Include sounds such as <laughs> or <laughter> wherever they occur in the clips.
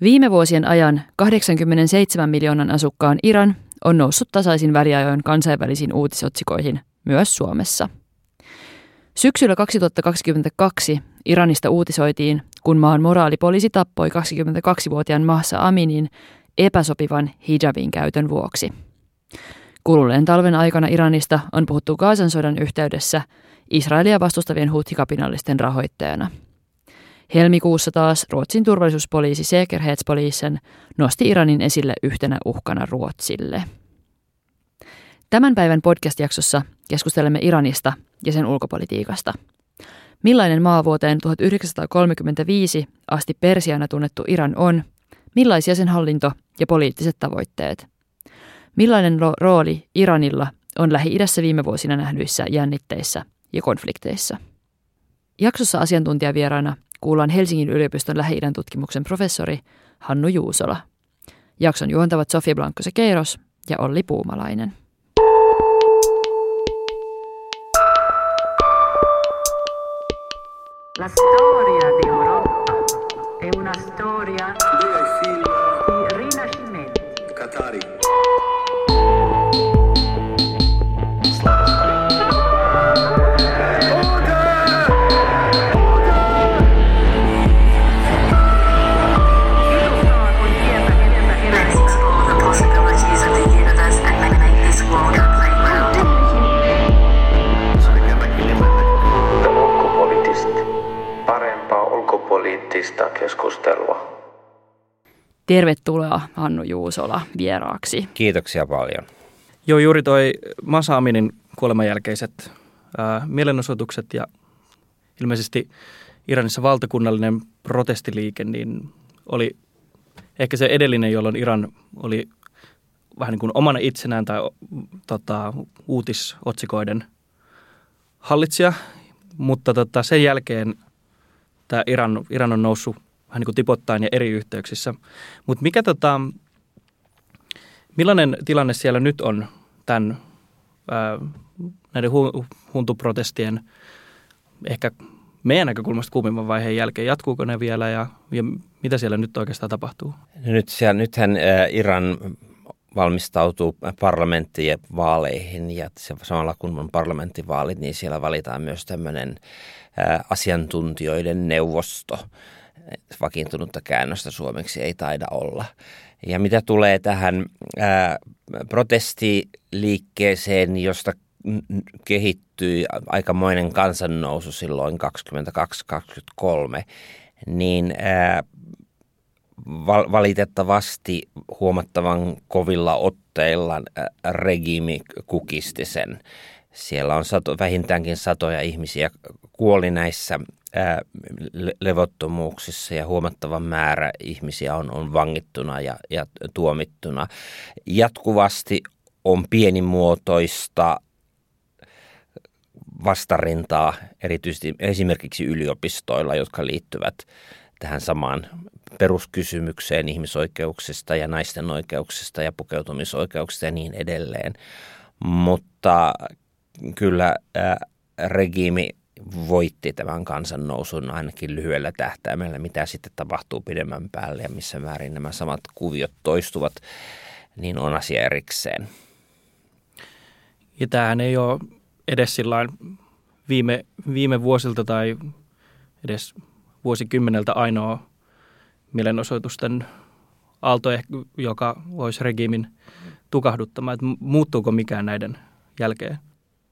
Viime vuosien ajan 87 miljoonan asukkaan Iran on noussut tasaisin väliajoin kansainvälisiin uutisotsikoihin, myös Suomessa. Syksyllä 2022 Iranista uutisoitiin, kun maan moraalipoliisi tappoi 22-vuotiaan Mahsa Aminin epäsopivan hijabin käytön vuoksi. Kuluneen talven aikana Iranista on puhuttu Gaasan sodan yhteydessä Israelia vastustavien huthikapinallisten rahoittajana. Helmikuussa taas Ruotsin turvallisuuspoliisi Säkerhetspolisen nosti Iranin esille yhtenä uhkana Ruotsille. Tämän päivän podcast-jaksossa keskustelemme Iranista ja sen ulkopolitiikasta. Millainen maa vuoteen 1935 asti Persiana tunnettu Iran on, millaisia sen hallinto ja poliittiset tavoitteet – Millainen rooli Iranilla on Lähi-idässä viime vuosina nähdyissä jännitteissä ja konflikteissa? Jaksossa asiantuntijavieraana kuullaan Helsingin yliopiston Lähi-idän tutkimuksen professori Hannu Juusola. Jakson juontavat Sofia Blanco-Sekeiros ja Olli Puumalainen. La storia di Europa è una storia di rinascimento. Qatari. Poliittista keskustelua. Tervetuloa Hannu Juusola vieraaksi. Kiitoksia paljon. Joo, juuri toi Masaaminin kuoleman jälkeiset ää, mielenosoitukset ja ilmeisesti Iranissa valtakunnallinen protestiliike, niin oli ehkä se edellinen, jolloin Iran oli vähän niin kuin omana itsenään tai tota, uutisotsikoiden hallitsija, mutta tota, sen jälkeen tämä Iran, Iran on noussut vähän niin kuin tipottain ja eri yhteyksissä. Mutta mikä tota, millainen tilanne siellä nyt on tämän, ää, näiden hu, huntuprotestien ehkä meidän näkökulmasta kuumimman vaiheen jälkeen? Jatkuuko ne vielä ja, ja mitä siellä nyt oikeastaan tapahtuu? No nyt siellä, nythän ää, Iran valmistautuu parlamenttivaaleihin ja samalla kun on parlamenttivaalit, niin siellä valitaan myös tämmöinen asiantuntijoiden neuvosto. Vakiintunutta käännöstä suomeksi ei taida olla. Ja mitä tulee tähän ää, protestiliikkeeseen, josta kehittyi aikamoinen kansannousu silloin 22-23, niin ää, valitettavasti huomattavan kovilla otteilla regiimi kukisti sen. Siellä on sato, vähintäänkin satoja ihmisiä kuoli näissä ää, levottomuuksissa ja huomattava määrä ihmisiä on, on vangittuna ja, ja tuomittuna. Jatkuvasti on pienimuotoista vastarintaa erityisesti esimerkiksi yliopistoilla, jotka liittyvät tähän samaan peruskysymykseen ihmisoikeuksista ja naisten oikeuksista ja pukeutumisoikeuksista ja niin edelleen. Mutta kyllä äh, regiimi voitti tämän kansannousun ainakin lyhyellä tähtäimellä, mitä sitten tapahtuu pidemmän päälle ja missä määrin nämä samat kuviot toistuvat, niin on asia erikseen. Ja tämähän ei ole edes viime, viime vuosilta tai edes vuosikymmeneltä ainoa mielenosoitusten aalto, joka voisi regiimin tukahduttamaan. muuttuuko mikään näiden jälkeen?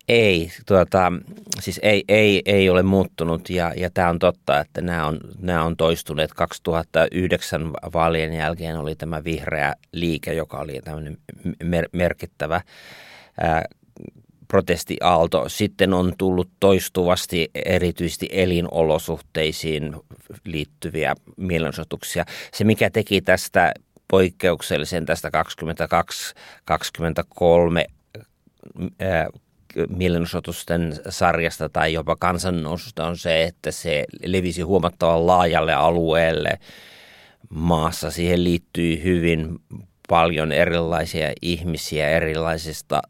Ei, tuota, siis ei, ei, ei ole muuttunut ja, ja tämä on totta, että nämä on, nämä on toistuneet. 2009 vaalien jälkeen oli tämä vihreä liike, joka oli tämmöinen mer- merkittävä ää, protestiaalto. Sitten on tullut toistuvasti erityisesti elinolosuhteisiin liittyviä mielenosoituksia. Se, mikä teki tästä poikkeuksellisen tästä 22-23 mielenosoitusten sarjasta tai jopa kansannoususta on se, että se levisi huomattavan laajalle alueelle maassa. Siihen liittyy hyvin paljon erilaisia ihmisiä erilaisista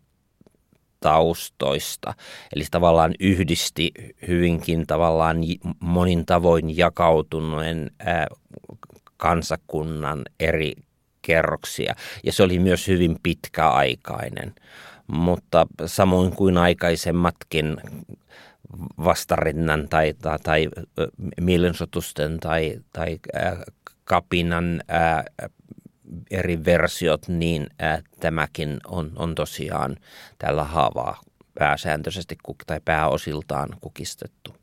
taustoista. Eli tavallaan yhdisti hyvinkin tavallaan monin tavoin jakautuneen kansakunnan eri kerroksia. Ja se oli myös hyvin pitkäaikainen. Mutta samoin kuin aikaisemmatkin vastarinnan tai, tai, tai mielensotusten tai, tai kapinan äh, eri versiot, niin äh, tämäkin on, on tosiaan tällä haavaa pääsääntöisesti tai pääosiltaan kukistettu.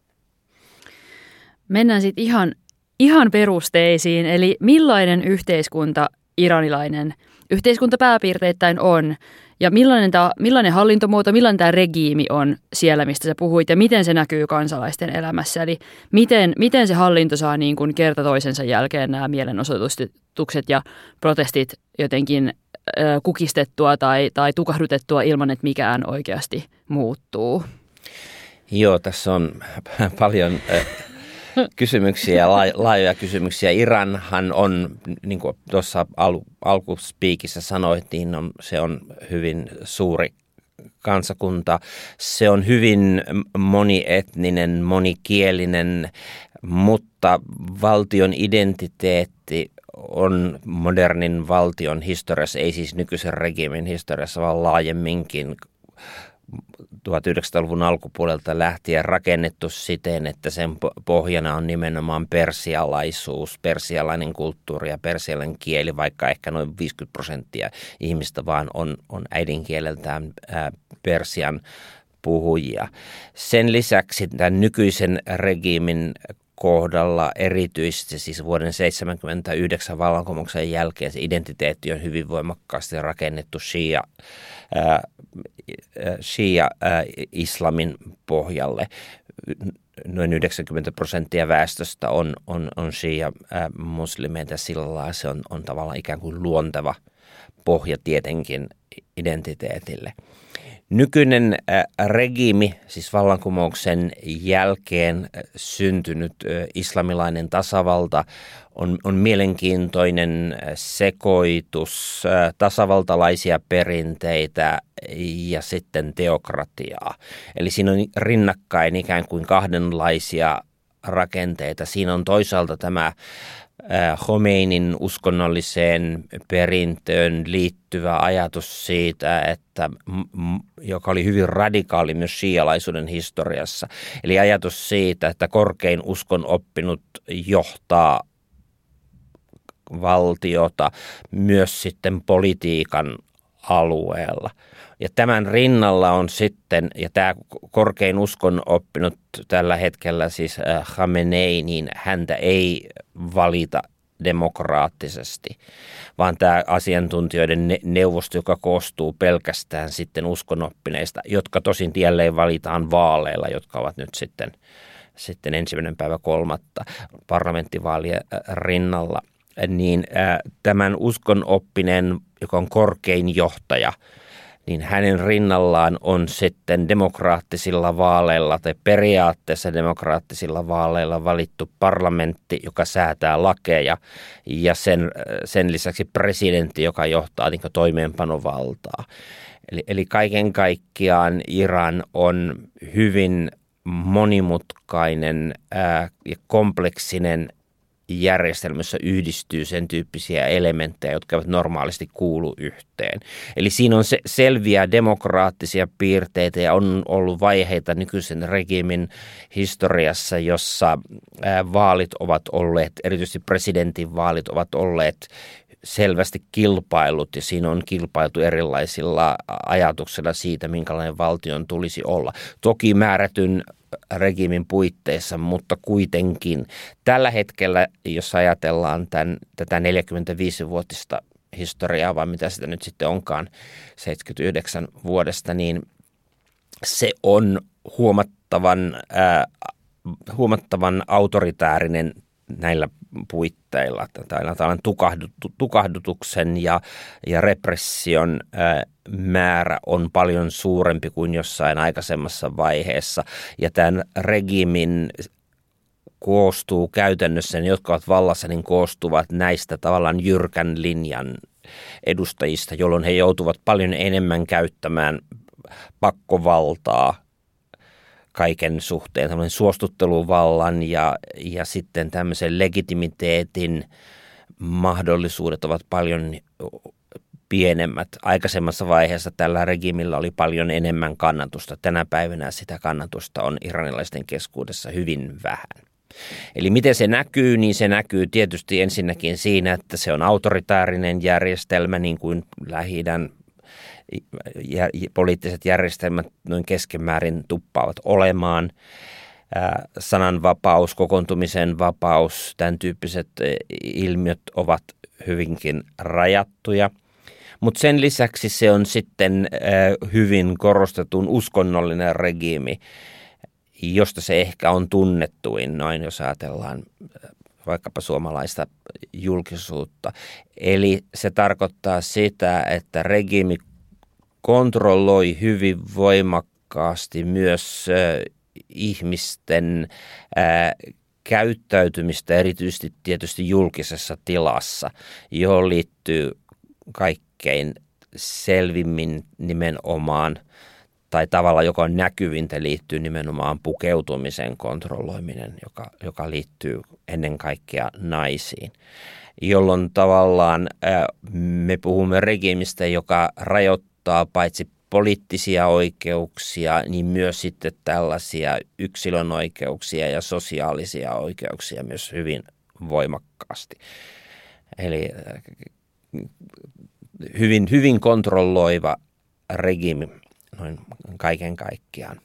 Mennään sitten ihan, ihan perusteisiin, eli millainen yhteiskunta iranilainen yhteiskunta pääpiirteittäin on ja millainen, tämä, millainen hallintomuoto, millainen tämä regiimi on siellä, mistä sä puhuit ja miten se näkyy kansalaisten elämässä. Eli miten, miten se hallinto saa niin kuin kerta toisensa jälkeen nämä mielenosoitukset ja protestit jotenkin äh, kukistettua tai, tai tukahdutettua ilman, että mikään oikeasti muuttuu. Joo, tässä on <laughs> paljon kysymyksiä, laajoja kysymyksiä. Iranhan on, niin kuin tuossa al, alkuspiikissä sanoit, niin on, se on hyvin suuri kansakunta. Se on hyvin monietninen, monikielinen, mutta valtion identiteetti on modernin valtion historiassa, ei siis nykyisen regimin historiassa, vaan laajemminkin 1900-luvun alkupuolelta lähtien rakennettu siten, että sen pohjana on nimenomaan persialaisuus, persialainen kulttuuri ja persialainen kieli, vaikka ehkä noin 50 prosenttia ihmistä vaan on, on äidinkieleltään ää, persian puhujia. Sen lisäksi tämän nykyisen regiimin kohdalla erityisesti siis vuoden 1979 vallankumouksen jälkeen se identiteetti on hyvin voimakkaasti rakennettu Shia, ää, Shia ää, islamin pohjalle. Noin 90 prosenttia väestöstä on, on, on Shia muslimeita, sillä lailla se on, on tavallaan ikään kuin luonteva pohja tietenkin identiteetille. Nykyinen regiimi, siis vallankumouksen jälkeen syntynyt islamilainen tasavalta, on, on mielenkiintoinen sekoitus tasavaltalaisia perinteitä ja sitten teokratiaa. Eli siinä on rinnakkain ikään kuin kahdenlaisia rakenteita. Siinä on toisaalta tämä Khomeinin uskonnolliseen perintöön liittyvä ajatus siitä, että, joka oli hyvin radikaali myös shialaisuuden historiassa. Eli ajatus siitä, että korkein uskon oppinut johtaa valtiota myös sitten politiikan alueella. Ja tämän rinnalla on sitten, ja tämä korkein uskon oppinut tällä hetkellä siis äh, Khamenei, niin häntä ei valita demokraattisesti, vaan tämä asiantuntijoiden neuvosto, joka koostuu pelkästään sitten uskonoppineista, jotka tosin tielleen valitaan vaaleilla, jotka ovat nyt sitten, sitten ensimmäinen päivä kolmatta parlamenttivaalien äh, rinnalla, niin äh, tämän uskonoppineen, joka on korkein johtaja – niin hänen rinnallaan on sitten demokraattisilla vaaleilla tai periaatteessa demokraattisilla vaaleilla valittu parlamentti, joka säätää lakeja ja sen, sen lisäksi presidentti, joka johtaa niin toimeenpanovaltaa. Eli, eli kaiken kaikkiaan Iran on hyvin monimutkainen ja kompleksinen järjestelmässä yhdistyy sen tyyppisiä elementtejä, jotka eivät normaalisti kuulu yhteen. Eli siinä on se selviä demokraattisia piirteitä ja on ollut vaiheita nykyisen regimin historiassa, jossa vaalit ovat olleet, erityisesti presidentin vaalit ovat olleet selvästi kilpailut ja siinä on kilpailtu erilaisilla ajatuksilla siitä, minkälainen valtion tulisi olla. Toki määrätyn regiimin puitteissa, mutta kuitenkin. Tällä hetkellä, jos ajatellaan tämän, tätä 45-vuotista historiaa, vai mitä sitä nyt sitten onkaan 79 vuodesta, niin se on huomattavan, äh, huomattavan autoritäärinen näillä puitteilla, tällainen tukahdutuksen ja, ja repression ää, määrä on paljon suurempi kuin jossain aikaisemmassa vaiheessa. Ja tämän regimin koostuu käytännössä, ne jotka ovat vallassa, niin koostuvat näistä tavallaan jyrkän linjan edustajista, jolloin he joutuvat paljon enemmän käyttämään pakkovaltaa kaiken suhteen, tämmöinen suostutteluvallan ja, ja sitten tämmöisen legitimiteetin mahdollisuudet ovat paljon pienemmät. Aikaisemmassa vaiheessa tällä regimillä oli paljon enemmän kannatusta. Tänä päivänä sitä kannatusta on iranilaisten keskuudessa hyvin vähän. Eli miten se näkyy, niin se näkyy tietysti ensinnäkin siinä, että se on autoritaarinen järjestelmä, niin kuin lähi poliittiset järjestelmät noin keskimäärin tuppaavat olemaan. Sananvapaus, kokoontumisen vapaus, tämän tyyppiset ilmiöt ovat hyvinkin rajattuja. Mutta sen lisäksi se on sitten hyvin korostetun uskonnollinen regiimi josta se ehkä on tunnettuin, noin jos ajatellaan äh, vaikkapa suomalaista julkisuutta. Eli se tarkoittaa sitä, että regiimi kontrolloi hyvin voimakkaasti myös äh, ihmisten äh, käyttäytymistä, erityisesti tietysti julkisessa tilassa, johon liittyy kaikkein selvimmin nimenomaan – tai tavalla, joka on näkyvintä, liittyy nimenomaan pukeutumisen kontrolloiminen, joka, joka liittyy ennen kaikkea naisiin. Jolloin tavallaan me puhumme regimistä, joka rajoittaa paitsi poliittisia oikeuksia, niin myös sitten tällaisia yksilön oikeuksia ja sosiaalisia oikeuksia myös hyvin voimakkaasti. Eli hyvin, hyvin kontrolloiva regimi noin kaiken kaikkiaan.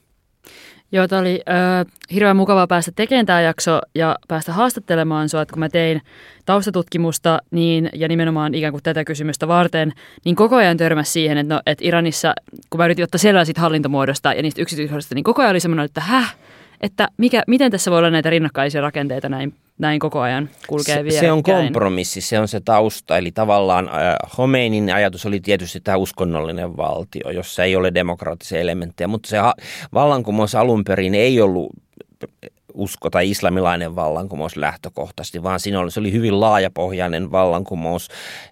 Joo, tämä oli äh, hirveän mukava päästä tekemään tämä jakso ja päästä haastattelemaan sinua, että kun mä tein taustatutkimusta niin, ja nimenomaan ikään kuin tätä kysymystä varten, niin koko ajan törmäsi siihen, että, no, että Iranissa, kun mä yritin ottaa selvää siitä hallintomuodosta ja niistä yksityiskohdista, niin koko ajan oli semmoinen, että häh, että mikä, miten tässä voi olla näitä rinnakkaisia rakenteita näin, näin koko ajan kulkee vielä. Se on kompromissi, se on se tausta. Eli tavallaan äh, Homeinin ajatus oli tietysti tämä uskonnollinen valtio, jossa ei ole demokraattisia elementtejä, mutta se vallankumous alun perin ei ollut usko tai islamilainen vallankumous lähtökohtaisesti, vaan siinä oli, se oli hyvin laajapohjainen vallankumous,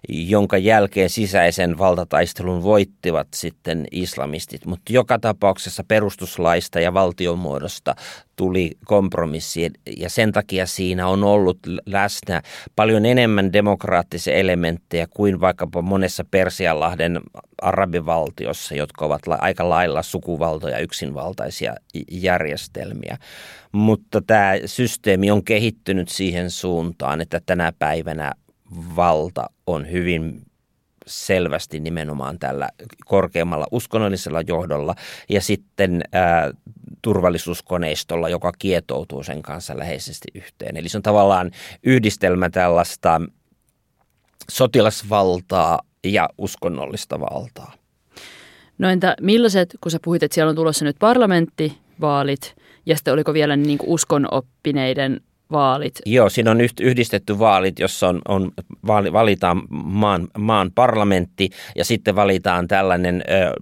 jonka jälkeen sisäisen valtataistelun voittivat sitten islamistit. Mutta joka tapauksessa perustuslaista ja valtiomuodosta tuli kompromissi ja sen takia siinä on ollut läsnä paljon enemmän demokraattisia elementtejä kuin vaikkapa monessa Persianlahden arabivaltiossa, jotka ovat aika lailla sukuvaltoja yksinvaltaisia järjestelmiä. Mutta tämä systeemi on kehittynyt siihen suuntaan, että tänä päivänä valta on hyvin selvästi nimenomaan tällä korkeammalla uskonnollisella johdolla ja sitten ää, turvallisuuskoneistolla, joka kietoutuu sen kanssa läheisesti yhteen. Eli se on tavallaan yhdistelmä tällaista sotilasvaltaa ja uskonnollista valtaa. No entä millaiset, kun sä puhuit, että siellä on tulossa nyt parlamenttivaalit ja sitten oliko vielä niin kuin uskonoppineiden vaalit? Joo, siinä on yhdistetty vaalit, jossa on, on valitaan maan, maan parlamentti ja sitten valitaan tällainen ö,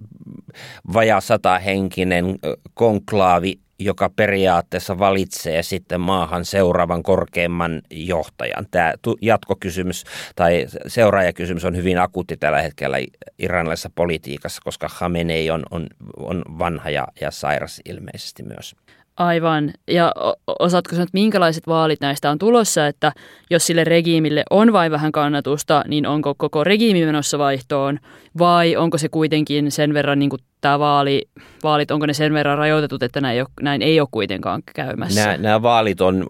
vajaa sata henkinen konklaavi, joka periaatteessa valitsee sitten maahan seuraavan korkeimman johtajan. Tämä jatkokysymys tai seuraajakysymys on hyvin akuutti tällä hetkellä iranilaisessa politiikassa, koska Khamenei on, on, on vanha ja, ja sairas ilmeisesti myös. Aivan. Ja osaatko sanoa, että minkälaiset vaalit näistä on tulossa, että jos sille regiimille on vain vähän kannatusta, niin onko koko regiimi menossa vaihtoon vai onko se kuitenkin sen verran, niin kuin tämä vaali, vaalit, onko ne sen verran rajoitetut, että näin ei ole, näin ei ole kuitenkaan käymässä? Nämä, nämä vaalit on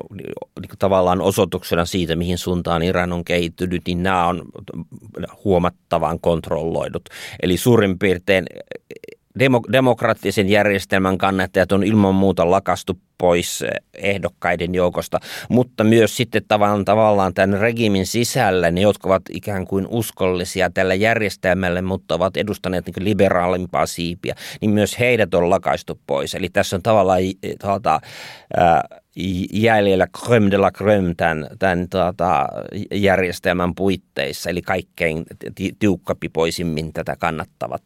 niin tavallaan osoituksena siitä, mihin suuntaan Iran on kehittynyt, niin nämä on huomattavan kontrolloidut. Eli suurin piirtein demo- demokraattisen järjestelmän kannattajat on ilman muuta lakastu pois eh, ehdokkaiden joukosta, mutta myös sitten tavallaan, tavallaan tämän regimin sisällä ne, jotka ovat ikään kuin uskollisia tällä järjestelmälle, mutta ovat edustaneet niin liberaalimpaa siipiä, niin myös heidät on lakaistu pois. Eli tässä on tavallaan tuota, jäljellä crème de la crème tämän, tämän tuota, järjestelmän puitteissa, eli kaikkein tiukkapipoisimmin tätä kannattavat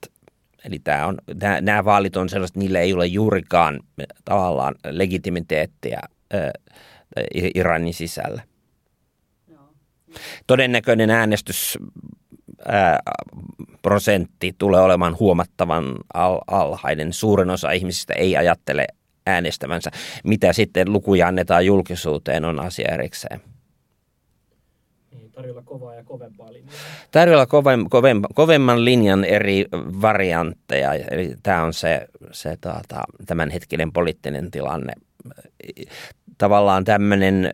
Eli tämä on, nämä, nämä vaalit on sellaiset, niillä ei ole juurikaan tavallaan legitimiteettiä ää, Iranin sisällä. Todennäköinen äänestys prosentti tulee olemaan huomattavan al- alhainen. Suurin osa ihmisistä ei ajattele äänestävänsä. Mitä sitten lukuja annetaan julkisuuteen on asia erikseen. Tarjolla kovaa ja kovempaa linjaa. Tarjolla kovem, kovem, kovemman linjan eri variantteja. Eli tämä on se, se tuota, tämänhetkinen poliittinen tilanne. Tavallaan tämmöinen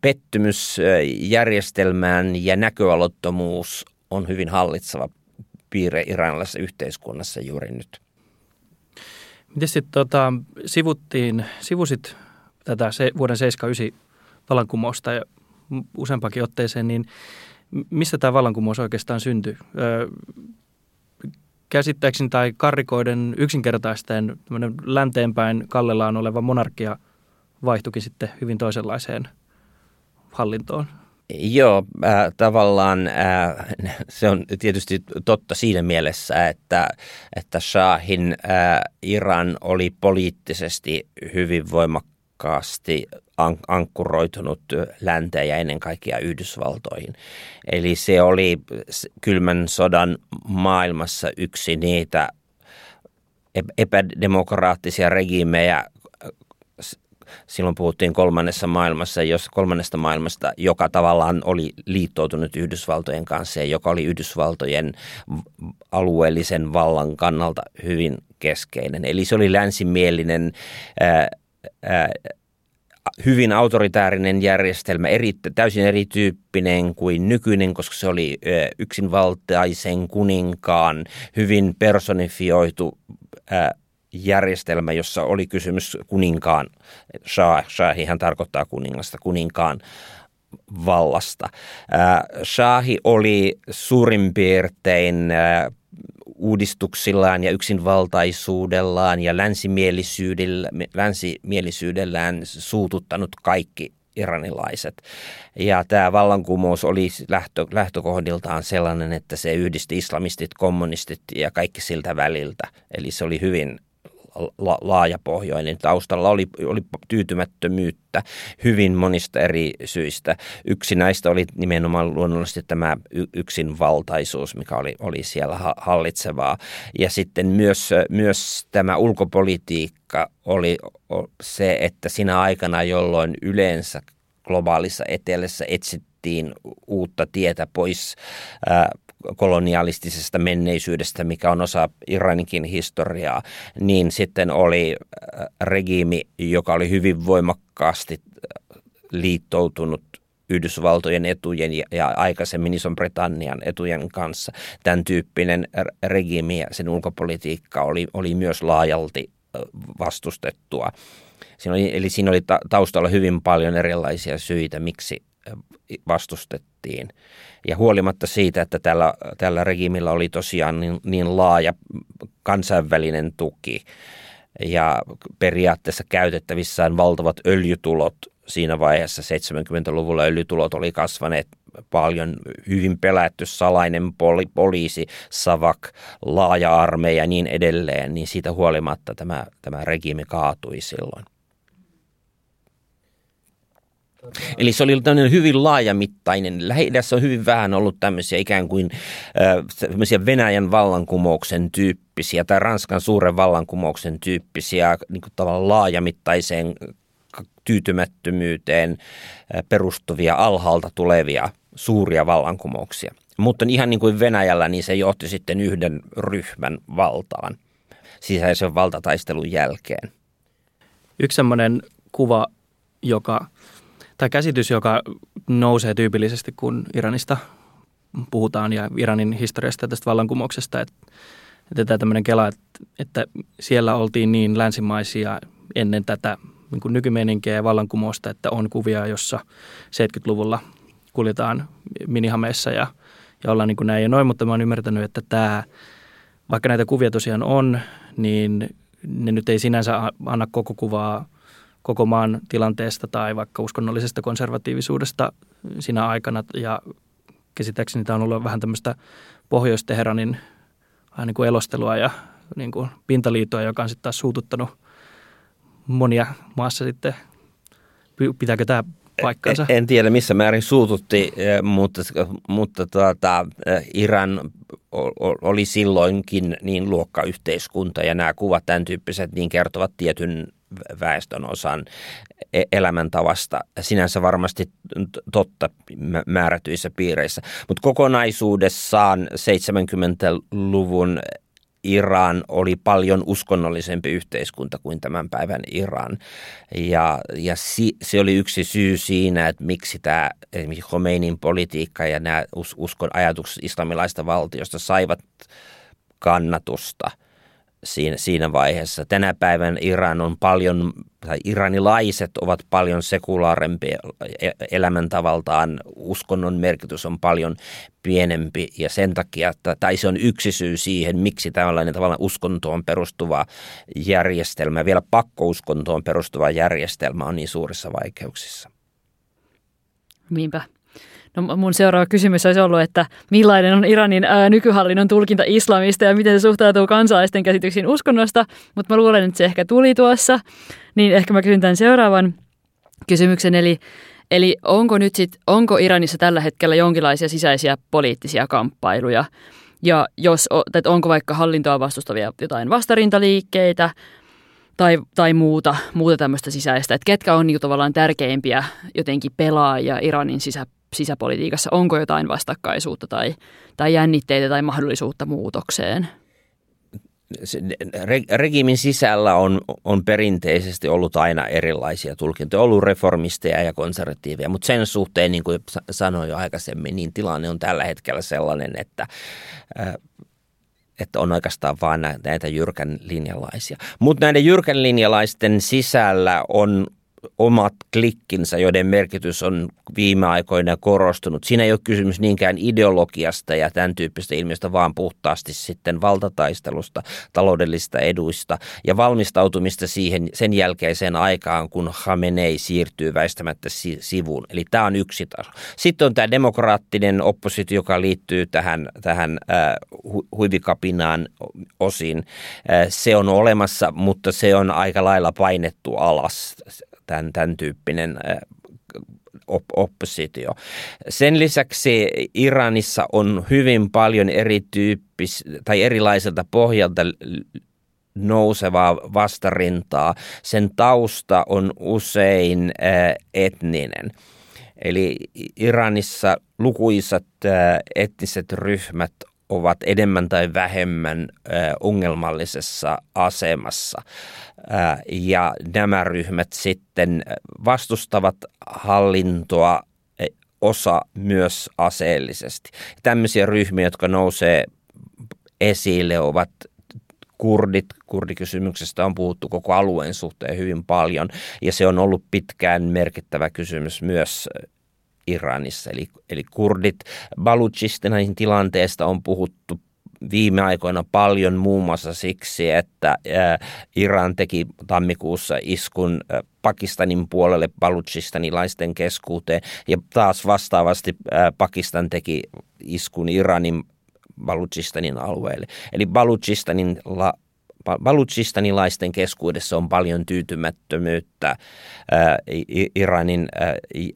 pettymys järjestelmään ja näköalottomuus on hyvin hallitseva piirre iranilaisessa yhteiskunnassa juuri nyt. Miten sitten tota, sivuttiin, sivusit tätä se, vuoden 79 vallankumousta ja useampakin otteeseen, niin missä tämä vallankumous oikeastaan syntyi? Öö, käsittääkseni tai karrikoiden yksinkertaisten länteenpäin kallellaan oleva monarkia vaihtuikin sitten hyvin toisenlaiseen hallintoon. Joo, äh, tavallaan äh, se on tietysti totta siinä mielessä, että, että Shahin äh, Iran oli poliittisesti hyvin voimakkaasti an- ankkuroitunut länteen ja ennen kaikkea Yhdysvaltoihin. Eli se oli kylmän sodan maailmassa yksi niitä epädemokraattisia regiimejä silloin puhuttiin kolmannessa maailmassa, jos kolmannesta maailmasta, joka tavallaan oli liittoutunut Yhdysvaltojen kanssa ja joka oli Yhdysvaltojen alueellisen vallan kannalta hyvin keskeinen. Eli se oli länsimielinen, hyvin autoritäärinen järjestelmä, eri, täysin erityyppinen kuin nykyinen, koska se oli yksinvaltaisen kuninkaan hyvin personifioitu järjestelmä, jossa oli kysymys kuninkaan, Shah, Shahihan tarkoittaa kuningasta, kuninkaan vallasta. Shahi oli suurin piirtein uudistuksillaan ja yksinvaltaisuudellaan ja länsimielisyydellään suututtanut kaikki iranilaiset. Ja tämä vallankumous oli lähtö, lähtökohdiltaan sellainen, että se yhdisti islamistit, kommunistit ja kaikki siltä väliltä. Eli se oli hyvin la, laajapohjoinen. Taustalla oli, oli tyytymättömyyttä hyvin monista eri syistä. Yksi näistä oli nimenomaan luonnollisesti tämä yksinvaltaisuus, mikä oli, oli siellä hallitsevaa. Ja sitten myös, myös tämä ulkopolitiikka oli se, että siinä aikana, jolloin yleensä globaalissa etelässä etsit uutta tietä pois kolonialistisesta menneisyydestä, mikä on osa Iraninkin historiaa, niin sitten oli äh, regiimi, joka oli hyvin voimakkaasti äh, liittoutunut Yhdysvaltojen etujen ja, aikaisemmin Ison-Britannian etujen kanssa. Tämän tyyppinen regiimi ja sen ulkopolitiikka oli, oli myös laajalti äh, vastustettua. Siinä oli, eli siinä oli taustalla hyvin paljon erilaisia syitä, miksi vastustettiin. Ja huolimatta siitä, että tällä, tällä regimillä oli tosiaan niin, niin laaja kansainvälinen tuki ja periaatteessa käytettävissään valtavat öljytulot siinä vaiheessa 70-luvulla öljytulot oli kasvaneet paljon, hyvin pelätty salainen poli, poliisi, Savak, laaja armeija ja niin edelleen, niin siitä huolimatta tämä, tämä regiimi kaatui silloin. Eli se oli tämmöinen hyvin laajamittainen. lähi on hyvin vähän ollut tämmöisiä ikään kuin äh, Venäjän vallankumouksen tyyppisiä tai Ranskan suuren vallankumouksen tyyppisiä niin kuin tavallaan laajamittaiseen tyytymättömyyteen perustuvia alhaalta tulevia suuria vallankumouksia. Mutta ihan niin kuin Venäjällä, niin se johti sitten yhden ryhmän valtaan sisäisen valtataistelun jälkeen. Yksi semmoinen kuva, joka tai käsitys, joka nousee tyypillisesti, kun Iranista puhutaan ja Iranin historiasta ja tästä vallankumouksesta, että, että tämmöinen kela, että, että siellä oltiin niin länsimaisia ennen tätä niin kuin nykymeininkiä ja vallankumousta, että on kuvia, jossa 70-luvulla kuljetaan minihameissa ja, ja ollaan niin kuin näin ja noin, mutta mä oon ymmärtänyt, että tämä, vaikka näitä kuvia tosiaan on, niin ne nyt ei sinänsä anna koko kuvaa koko maan tilanteesta tai vaikka uskonnollisesta konservatiivisuudesta siinä aikana. Ja käsittääkseni tämä on ollut vähän tämmöistä Pohjois-Teheranin niin kuin elostelua ja niin kuin pintaliitoa, joka on sitten taas suututtanut monia maassa sitten. Pitääkö tämä paikkansa? En, en tiedä missä määrin suututti, eh, mutta, mutta tuota, eh, Iran oli silloinkin niin luokkayhteiskunta ja nämä kuvat tämän tyyppiset niin kertovat tietyn väestön osan e-, elämäntavasta. Sinänsä varmasti totta määrätyissä piireissä, mutta kokonaisuudessaan 70-luvun Iran oli paljon uskonnollisempi yhteiskunta kuin tämän päivän Iran. Ja, ja si, se oli yksi syy siinä, että miksi tämä esimerkiksi Khomeinin politiikka ja nämä uskon ajatukset islamilaista valtiosta saivat kannatusta – siinä, siinä vaiheessa. Tänä päivän Iran on paljon, tai iranilaiset ovat paljon sekulaarempia e-, elämäntavaltaan. Uskonnon merkitys on paljon pienempi ja sen takia, että, tai se on yksi syy siihen, miksi tällainen tavallaan uskontoon perustuva järjestelmä, vielä pakkouskontoon perustuva järjestelmä on niin suurissa vaikeuksissa. Niinpä. No mun seuraava kysymys olisi ollut, että millainen on Iranin ää, nykyhallinnon tulkinta islamista ja miten se suhtautuu kansalaisten käsityksiin uskonnosta, mutta mä luulen, että se ehkä tuli tuossa. Niin ehkä mä kysyn tämän seuraavan kysymyksen, eli, eli onko nyt sit, onko Iranissa tällä hetkellä jonkinlaisia sisäisiä poliittisia kamppailuja? Ja jos, onko vaikka hallintoa vastustavia jotain vastarintaliikkeitä, tai, tai muuta, muuta tämmöistä sisäistä, että ketkä on niin tavallaan tärkeimpiä jotenkin pelaajia Iranin sisä, sisäpolitiikassa? Onko jotain vastakkaisuutta tai, tai jännitteitä tai mahdollisuutta muutokseen? regimin sisällä on, on perinteisesti ollut aina erilaisia tulkintoja, ollut reformisteja ja konservatiiveja, mutta sen suhteen, niin kuin sanoin jo aikaisemmin, niin tilanne on tällä hetkellä sellainen, että että on oikeastaan vain näitä jyrkän linjalaisia. Mutta näiden jyrkän linjalaisten sisällä on omat klikkinsä, joiden merkitys on viime aikoina korostunut. Siinä ei ole kysymys niinkään ideologiasta ja tämän tyyppistä ilmiöstä, vaan puhtaasti sitten valtataistelusta, taloudellisista eduista ja valmistautumista siihen sen jälkeiseen aikaan, kun Khamenei siirtyy väistämättä sivuun. Eli tämä on yksi taso. Sitten on tämä demokraattinen oppositio, joka liittyy tähän, tähän äh, huivikapinaan osin. Äh, se on olemassa, mutta se on aika lailla painettu alas tämän, tämän tyyppinen oppositio. Sen lisäksi Iranissa on hyvin paljon erityyppis tai erilaiselta pohjalta nousevaa vastarintaa. Sen tausta on usein etninen. Eli Iranissa lukuisat etniset ryhmät ovat enemmän tai vähemmän ongelmallisessa asemassa. Ja nämä ryhmät sitten vastustavat hallintoa e, osa myös aseellisesti. Tämmöisiä ryhmiä, jotka nousee esille, ovat kurdit. Kurdikysymyksestä on puhuttu koko alueen suhteen hyvin paljon ja se on ollut pitkään merkittävä kysymys myös Iranissa. Eli, eli kurdit, Baluchistanin tilanteesta on puhuttu viime aikoina paljon muun muassa siksi, että Iran teki tammikuussa iskun Pakistanin puolelle balutchistanilaisten keskuuteen ja taas vastaavasti Pakistan teki iskun Iranin Baluchistanin alueelle. Eli Baluchistanin la, Balutchistanilaisten keskuudessa on paljon tyytymättömyyttä Iranin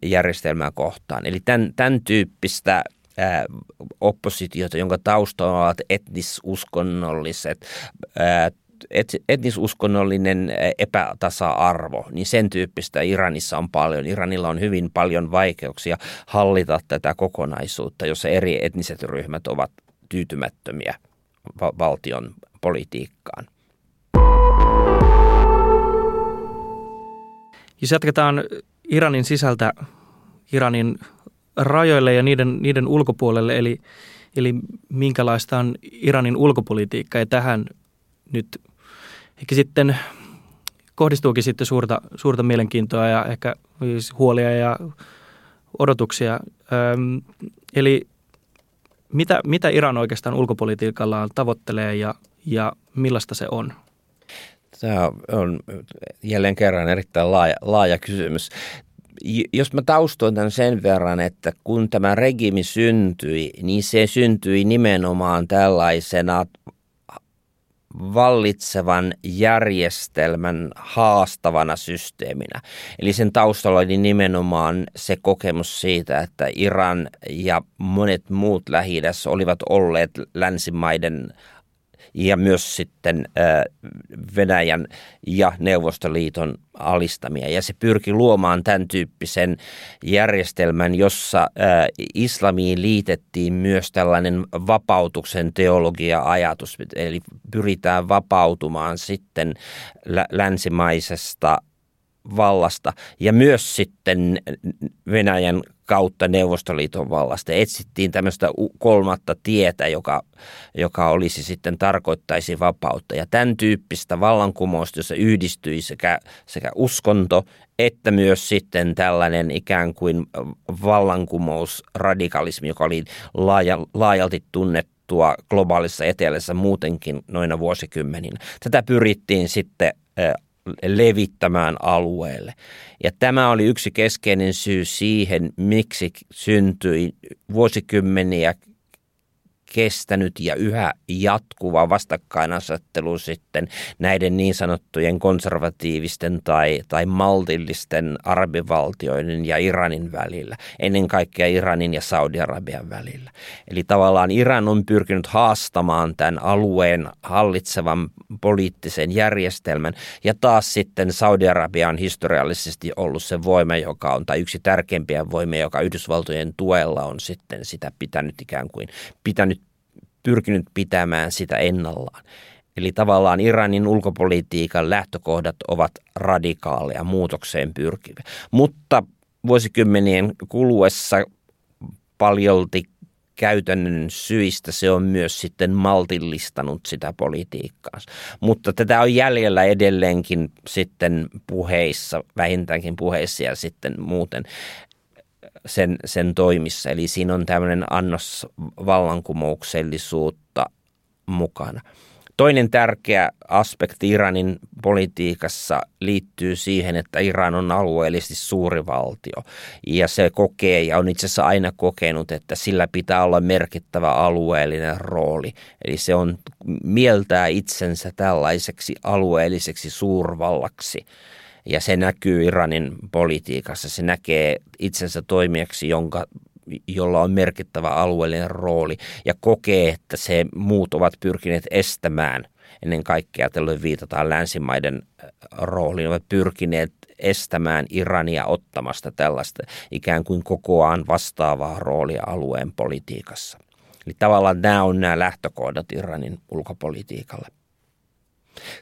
järjestelmää kohtaan. Eli tämän, tämän tyyppistä oppositiota, jonka taustalla ovat etnisuskonnolliset, etnisuskonnollinen epätasa-arvo, niin sen tyyppistä Iranissa on paljon. Iranilla on hyvin paljon vaikeuksia hallita tätä kokonaisuutta, jossa eri etniset ryhmät ovat tyytymättömiä valtion politiikkaan. Jos jatketaan Iranin sisältä Iranin rajoille ja niiden, niiden ulkopuolelle, eli, eli minkälaista on Iranin ulkopolitiikka ja tähän nyt ehkä sitten kohdistuukin sitten suurta, suurta mielenkiintoa ja ehkä huolia ja odotuksia. Öm, eli mitä, mitä Iran oikeastaan ulkopolitiikallaan tavoittelee ja, ja millaista se on? Tämä on jälleen kerran erittäin laaja, laaja kysymys. Jos mä taustoin tämän sen verran, että kun tämä regimi syntyi, niin se syntyi nimenomaan tällaisena vallitsevan järjestelmän haastavana systeeminä. Eli sen taustalla oli nimenomaan se kokemus siitä, että Iran ja monet muut lähi olivat olleet länsimaiden ja myös sitten Venäjän ja Neuvostoliiton alistamia. Ja se pyrki luomaan tämän tyyppisen järjestelmän, jossa islamiin liitettiin myös tällainen vapautuksen teologia-ajatus, eli pyritään vapautumaan sitten länsimaisesta vallasta ja myös sitten Venäjän kautta Neuvostoliiton vallasta. Etsittiin tämmöistä kolmatta tietä, joka, joka olisi sitten tarkoittaisi vapautta. Ja tämän tyyppistä vallankumousta, jossa yhdistyi sekä, sekä uskonto että myös sitten tällainen ikään kuin vallankumousradikalismi, joka oli laaja, laajalti tunnettua globaalissa etelässä muutenkin noina vuosikymmeninä. Tätä pyrittiin sitten levittämään alueelle. Ja tämä oli yksi keskeinen syy siihen, miksi syntyi vuosikymmeniä kestänyt ja yhä jatkuva vastakkainasettelu sitten näiden niin sanottujen konservatiivisten tai, tai maltillisten arabivaltioiden ja Iranin välillä, ennen kaikkea Iranin ja Saudi-Arabian välillä. Eli tavallaan Iran on pyrkinyt haastamaan tämän alueen hallitsevan poliittisen järjestelmän ja taas sitten Saudi-Arabia on historiallisesti ollut se voima, joka on, tai yksi tärkeimpiä voimia, joka Yhdysvaltojen tuella on sitten sitä pitänyt ikään kuin, pitänyt pyrkinyt pitämään sitä ennallaan. Eli tavallaan Iranin ulkopolitiikan lähtökohdat ovat radikaaleja, muutokseen pyrkiviä. Mutta vuosikymmenien kuluessa paljolti käytännön syistä se on myös sitten maltillistanut sitä politiikkaa. Mutta tätä on jäljellä edelleenkin sitten puheissa, vähintäänkin puheissa ja sitten muuten sen, sen toimissa. Eli siinä on tämmöinen annos vallankumouksellisuutta mukana. Toinen tärkeä aspekti Iranin politiikassa liittyy siihen, että Iran on alueellisesti suuri valtio ja se kokee ja on itse asiassa aina kokenut, että sillä pitää olla merkittävä alueellinen rooli. Eli se on mieltää itsensä tällaiseksi alueelliseksi suurvallaksi ja se näkyy Iranin politiikassa. Se näkee itsensä toimijaksi, jonka jolla on merkittävä alueellinen rooli ja kokee, että se muut ovat pyrkineet estämään ennen kaikkea tällöin viitataan länsimaiden rooliin, ovat pyrkineet estämään Irania ottamasta tällaista ikään kuin kokoaan vastaavaa roolia alueen politiikassa. Eli tavallaan nämä on nämä lähtökohdat Iranin ulkopolitiikalle.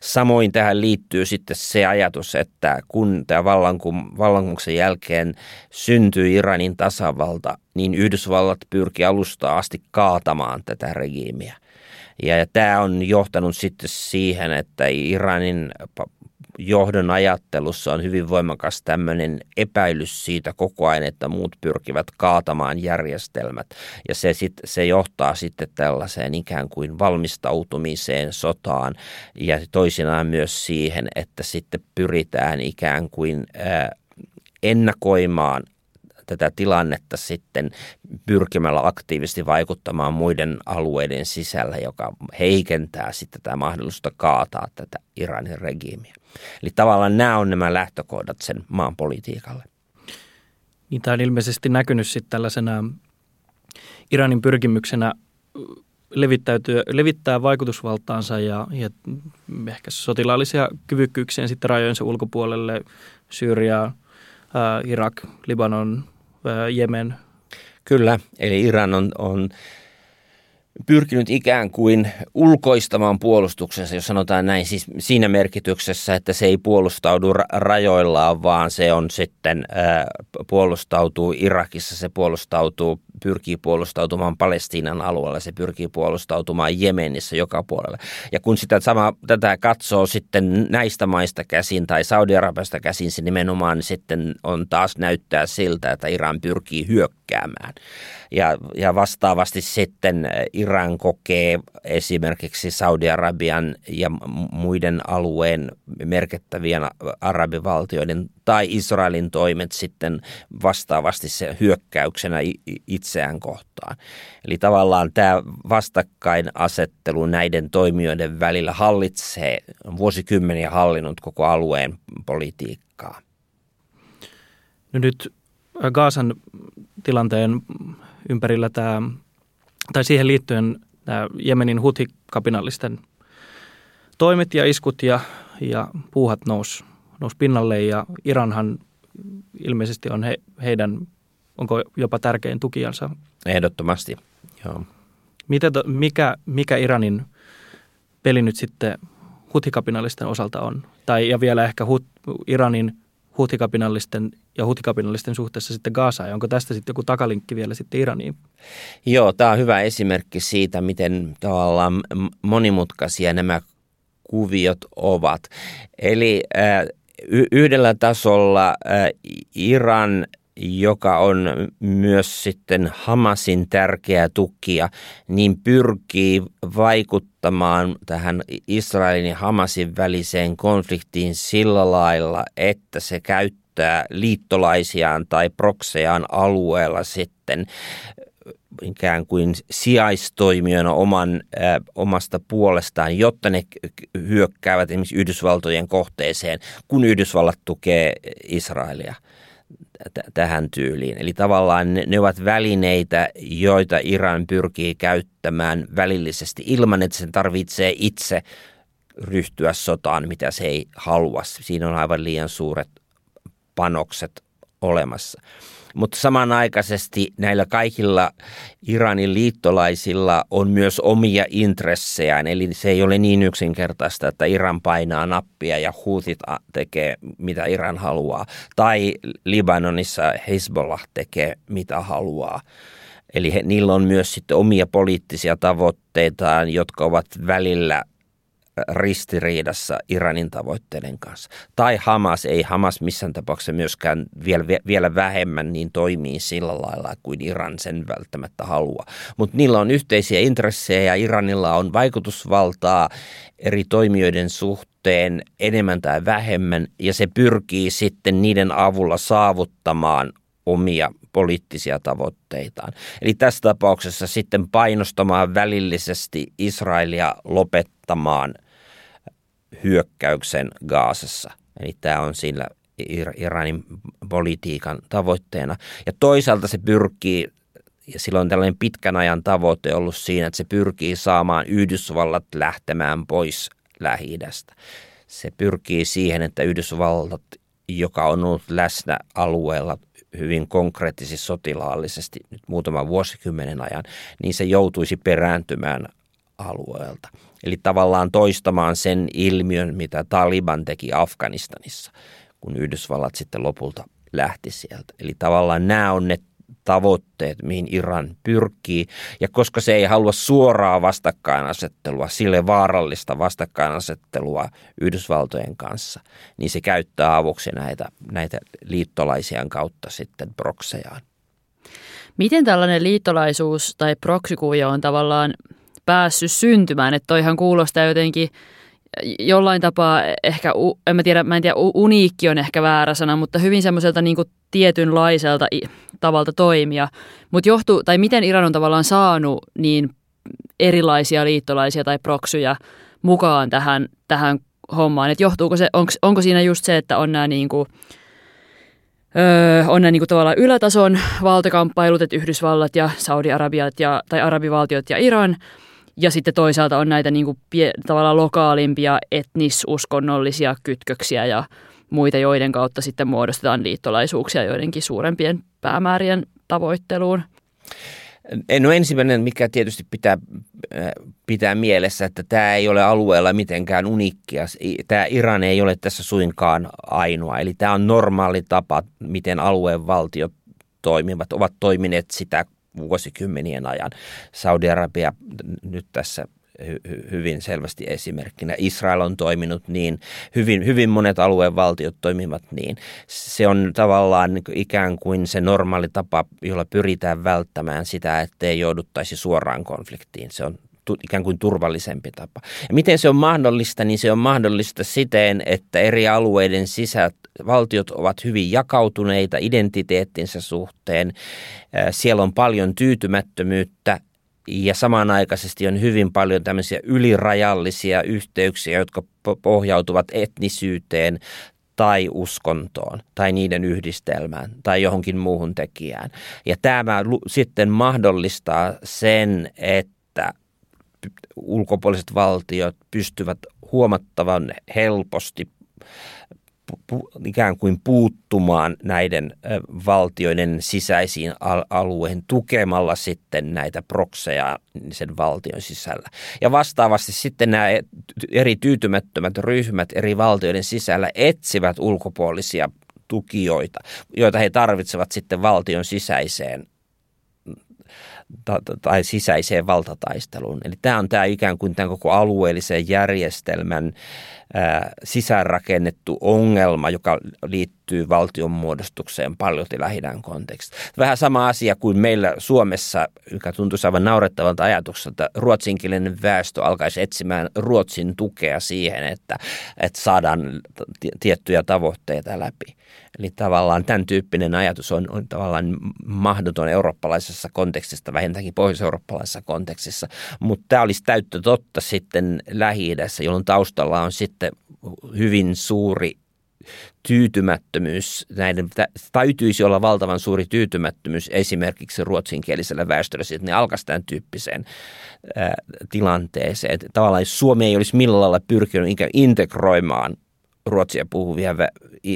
Samoin tähän liittyy sitten se ajatus, että kun tämä vallankum- vallankumouksen jälkeen syntyi Iranin tasavalta, niin Yhdysvallat pyrki alusta asti kaatamaan tätä regiimiä. Ja, ja tämä on johtanut sitten siihen, että Iranin johdon ajattelussa on hyvin voimakas tämmöinen epäilys siitä koko ajan, että muut pyrkivät kaatamaan järjestelmät. Ja se, sit, se johtaa sitten tällaiseen ikään kuin valmistautumiseen sotaan ja toisinaan myös siihen, että sitten pyritään ikään kuin ennakoimaan tätä tilannetta sitten pyrkimällä aktiivisesti vaikuttamaan muiden alueiden sisällä, joka heikentää sitten tätä mahdollisuutta kaataa tätä Iranin regiimiä. Eli tavallaan nämä on nämä lähtökohdat sen maan politiikalle. Niin tämä on ilmeisesti näkynyt sitten tällaisena Iranin pyrkimyksenä levittäytyä, levittää vaikutusvaltaansa ja, ja ehkä sotilaallisia kyvykkyyksiä sitten rajojensa ulkopuolelle, Syyria, Irak, Libanon, Jemen. Kyllä, eli Iran on, on pyrkinyt ikään kuin ulkoistamaan puolustuksensa, jos sanotaan näin, siis siinä merkityksessä, että se ei puolustaudu rajoillaan, vaan se on sitten äh, puolustautuu Irakissa, se puolustautuu, pyrkii puolustautumaan Palestiinan alueella, se pyrkii puolustautumaan Jemenissä joka puolella. Ja kun sitä sama, tätä katsoo sitten näistä maista käsin tai Saudi-Arabiasta käsin, se nimenomaan sitten on taas näyttää siltä, että Iran pyrkii hyökkäämään. Ja, ja vastaavasti sitten Iran kokee esimerkiksi Saudi-Arabian ja muiden alueen merkittävien arabivaltioiden tai Israelin toimet sitten vastaavasti se hyökkäyksenä itseään kohtaan. Eli tavallaan tämä vastakkainasettelu näiden toimijoiden välillä hallitsee vuosikymmeniä hallinnut koko alueen politiikkaa. No nyt Gaasan tilanteen ympärillä tämä, tai siihen liittyen tämä Jemenin huthi-kapinallisten toimet ja iskut ja, ja puuhat nousi nous pinnalle ja Iranhan ilmeisesti on he, heidän, onko jopa tärkein tukijansa? Ehdottomasti, joo. Mitä, mikä, mikä Iranin peli nyt sitten hutikapinallisten osalta on? Tai ja vielä ehkä hut, Iranin hutikapinallisten ja hutikapinallisten suhteessa sitten Gaasaan. Onko tästä sitten joku takalinkki vielä sitten Iraniin? Joo, tämä on hyvä esimerkki siitä, miten tavallaan monimutkaisia nämä kuviot ovat. Eli äh, yhdellä tasolla äh, Iran joka on myös sitten Hamasin tärkeä tukija, niin pyrkii vaikuttamaan tähän Israelin ja Hamasin väliseen konfliktiin sillä lailla, että se käyttää liittolaisiaan tai proksejaan alueella sitten ikään kuin sijaistoimijana oman, äh, omasta puolestaan, jotta ne hyökkäävät esimerkiksi Yhdysvaltojen kohteeseen, kun Yhdysvallat tukee Israelia t- tähän tyyliin. Eli tavallaan ne, ne ovat välineitä, joita Iran pyrkii käyttämään välillisesti ilman, että sen tarvitsee itse ryhtyä sotaan, mitä se ei halua. Siinä on aivan liian suuret panokset olemassa. Mutta samanaikaisesti näillä kaikilla Iranin liittolaisilla on myös omia intressejään, eli se ei ole niin yksinkertaista, että Iran painaa nappia ja huutit tekee mitä Iran haluaa, tai Libanonissa Hezbollah tekee mitä haluaa. Eli he, niillä on myös sitten omia poliittisia tavoitteitaan, jotka ovat välillä ristiriidassa Iranin tavoitteiden kanssa. Tai Hamas, ei Hamas missään tapauksessa myöskään vielä, vielä vähemmän niin toimii sillä lailla kuin Iran sen välttämättä haluaa. Mutta niillä on yhteisiä intressejä ja Iranilla on vaikutusvaltaa eri toimijoiden suhteen enemmän tai vähemmän ja se pyrkii sitten niiden avulla saavuttamaan omia poliittisia tavoitteitaan. Eli tässä tapauksessa sitten painostamaan välillisesti Israelia lopettamaan – hyökkäyksen Gaasassa. Eli tämä on sillä Iranin politiikan tavoitteena. Ja toisaalta se pyrkii, ja silloin tällainen pitkän ajan tavoite ollut siinä, että se pyrkii saamaan Yhdysvallat lähtemään pois lähi Se pyrkii siihen, että Yhdysvallat, joka on ollut läsnä alueella hyvin konkreettisesti sotilaallisesti nyt muutaman vuosikymmenen ajan, niin se joutuisi perääntymään alueelta. Eli tavallaan toistamaan sen ilmiön, mitä Taliban teki Afganistanissa, kun Yhdysvallat sitten lopulta lähti sieltä. Eli tavallaan nämä on ne tavoitteet, mihin Iran pyrkii. Ja koska se ei halua suoraa vastakkainasettelua, sille vaarallista vastakkainasettelua Yhdysvaltojen kanssa, niin se käyttää avuksi näitä, näitä liittolaisiaan kautta sitten proksejaan. Miten tällainen liittolaisuus tai proksykuvio on tavallaan päässyt syntymään. Että toihan kuulostaa jotenkin jollain tapaa ehkä, en mä tiedä, mä en tiedä, uniikki on ehkä väärä sana, mutta hyvin semmoiselta niin tietynlaiselta tavalta toimia. Mutta johtuu, tai miten Iran on tavallaan saanut niin erilaisia liittolaisia tai proksuja mukaan tähän, tähän hommaan. Että johtuuko se, onko, onko siinä just se, että on nämä niin kuin, Öö, on nämä niin kuin tavallaan ylätason valtakamppailut, että Yhdysvallat ja Saudi-Arabiat ja, tai arabivaltiot ja Iran – ja sitten toisaalta on näitä niin kuin pie, tavallaan lokaalimpia etnisuskonnollisia kytköksiä ja muita, joiden kautta sitten muodostetaan liittolaisuuksia joidenkin suurempien päämäärien tavoitteluun. No ensimmäinen, mikä tietysti pitää, äh, pitää mielessä, että tämä ei ole alueella mitenkään uniikkia. Tämä Iran ei ole tässä suinkaan ainoa. Eli tämä on normaali tapa, miten alueen valtiot toimivat, ovat toimineet sitä vuosikymmenien ajan. Saudi-Arabia nyt tässä hyvin selvästi esimerkkinä. Israel on toiminut niin, hyvin, hyvin monet alueen valtiot toimivat niin. Se on tavallaan ikään kuin se normaali tapa, jolla pyritään välttämään sitä, ettei jouduttaisi suoraan konfliktiin. Se on ikään kuin turvallisempi tapa. Ja miten se on mahdollista, niin se on mahdollista siten, että eri alueiden sisät valtiot ovat hyvin jakautuneita identiteettinsä suhteen. Siellä on paljon tyytymättömyyttä ja samanaikaisesti on hyvin paljon tämmöisiä ylirajallisia yhteyksiä, jotka pohjautuvat etnisyyteen tai uskontoon tai niiden yhdistelmään tai johonkin muuhun tekijään. Ja tämä sitten mahdollistaa sen, että ulkopuoliset valtiot pystyvät huomattavan helposti ikään kuin puuttumaan näiden valtioiden sisäisiin al- alueen tukemalla sitten näitä prokseja sen valtion sisällä. Ja vastaavasti sitten nämä eri tyytymättömät ryhmät eri valtioiden sisällä etsivät ulkopuolisia tukijoita, joita he tarvitsevat sitten valtion sisäiseen tai sisäiseen valtataisteluun. Eli tämä on tämä ikään kuin tämän koko alueellisen järjestelmän sisäänrakennettu ongelma, joka liittyy valtion muodostukseen paljon lähidän kontekstissa. Vähän sama asia kuin meillä Suomessa, joka tuntuisi aivan naurettavalta ajatukselta, että ruotsinkielinen väestö alkaisi etsimään Ruotsin tukea siihen, että, että saadaan tiettyjä tavoitteita läpi. Eli tavallaan tämän tyyppinen ajatus on, on tavallaan mahdoton eurooppalaisessa kontekstissa, vähintäänkin pohjois-eurooppalaisessa kontekstissa, mutta tämä olisi täyttä totta sitten lähi jolloin taustalla on sitten hyvin suuri tyytymättömyys, näiden täytyisi olla valtavan suuri tyytymättömyys esimerkiksi ruotsinkielisellä väestöllä, että ne alkaisi tämän tyyppiseen ää, tilanteeseen. Tavallaan jos Suomi ei olisi millään lailla pyrkinyt integroimaan ruotsia puhuvia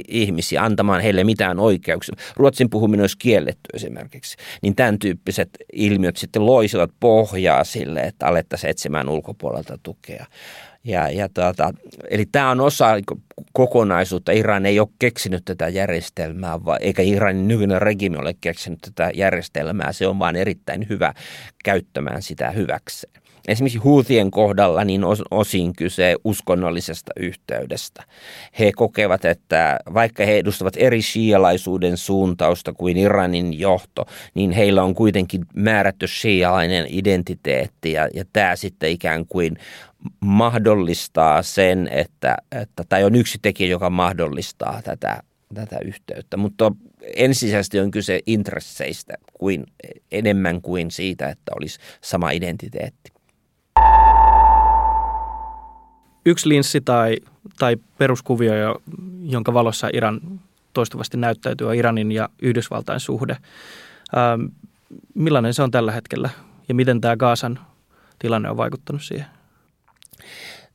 ihmisiä, antamaan heille mitään oikeuksia. Ruotsin puhuminen olisi kielletty esimerkiksi. Niin tämän tyyppiset ilmiöt sitten loisivat pohjaa sille, että alettaisiin etsimään ulkopuolelta tukea. Ja, ja tuota, eli tämä on osa kokonaisuutta. Iran ei ole keksinyt tätä järjestelmää, eikä Iranin nykyinen regimi ole keksinyt tätä järjestelmää. Se on vain erittäin hyvä käyttämään sitä hyväkseen. Esimerkiksi Houthien kohdalla niin osin kyse uskonnollisesta yhteydestä. He kokevat, että vaikka he edustavat eri shialaisuuden suuntausta kuin Iranin johto, niin heillä on kuitenkin määrätty shialainen identiteetti ja, ja tämä sitten ikään kuin mahdollistaa sen, että, että tai on yksi tekijä, joka mahdollistaa tätä, tätä yhteyttä. Mutta ensisijaisesti on kyse intresseistä kuin, enemmän kuin siitä, että olisi sama identiteetti. Yksi linssi tai, tai peruskuvio, jonka valossa Iran toistuvasti näyttäytyy, on Iranin ja Yhdysvaltain suhde. Ähm, millainen se on tällä hetkellä ja miten tämä Gaasan tilanne on vaikuttanut siihen?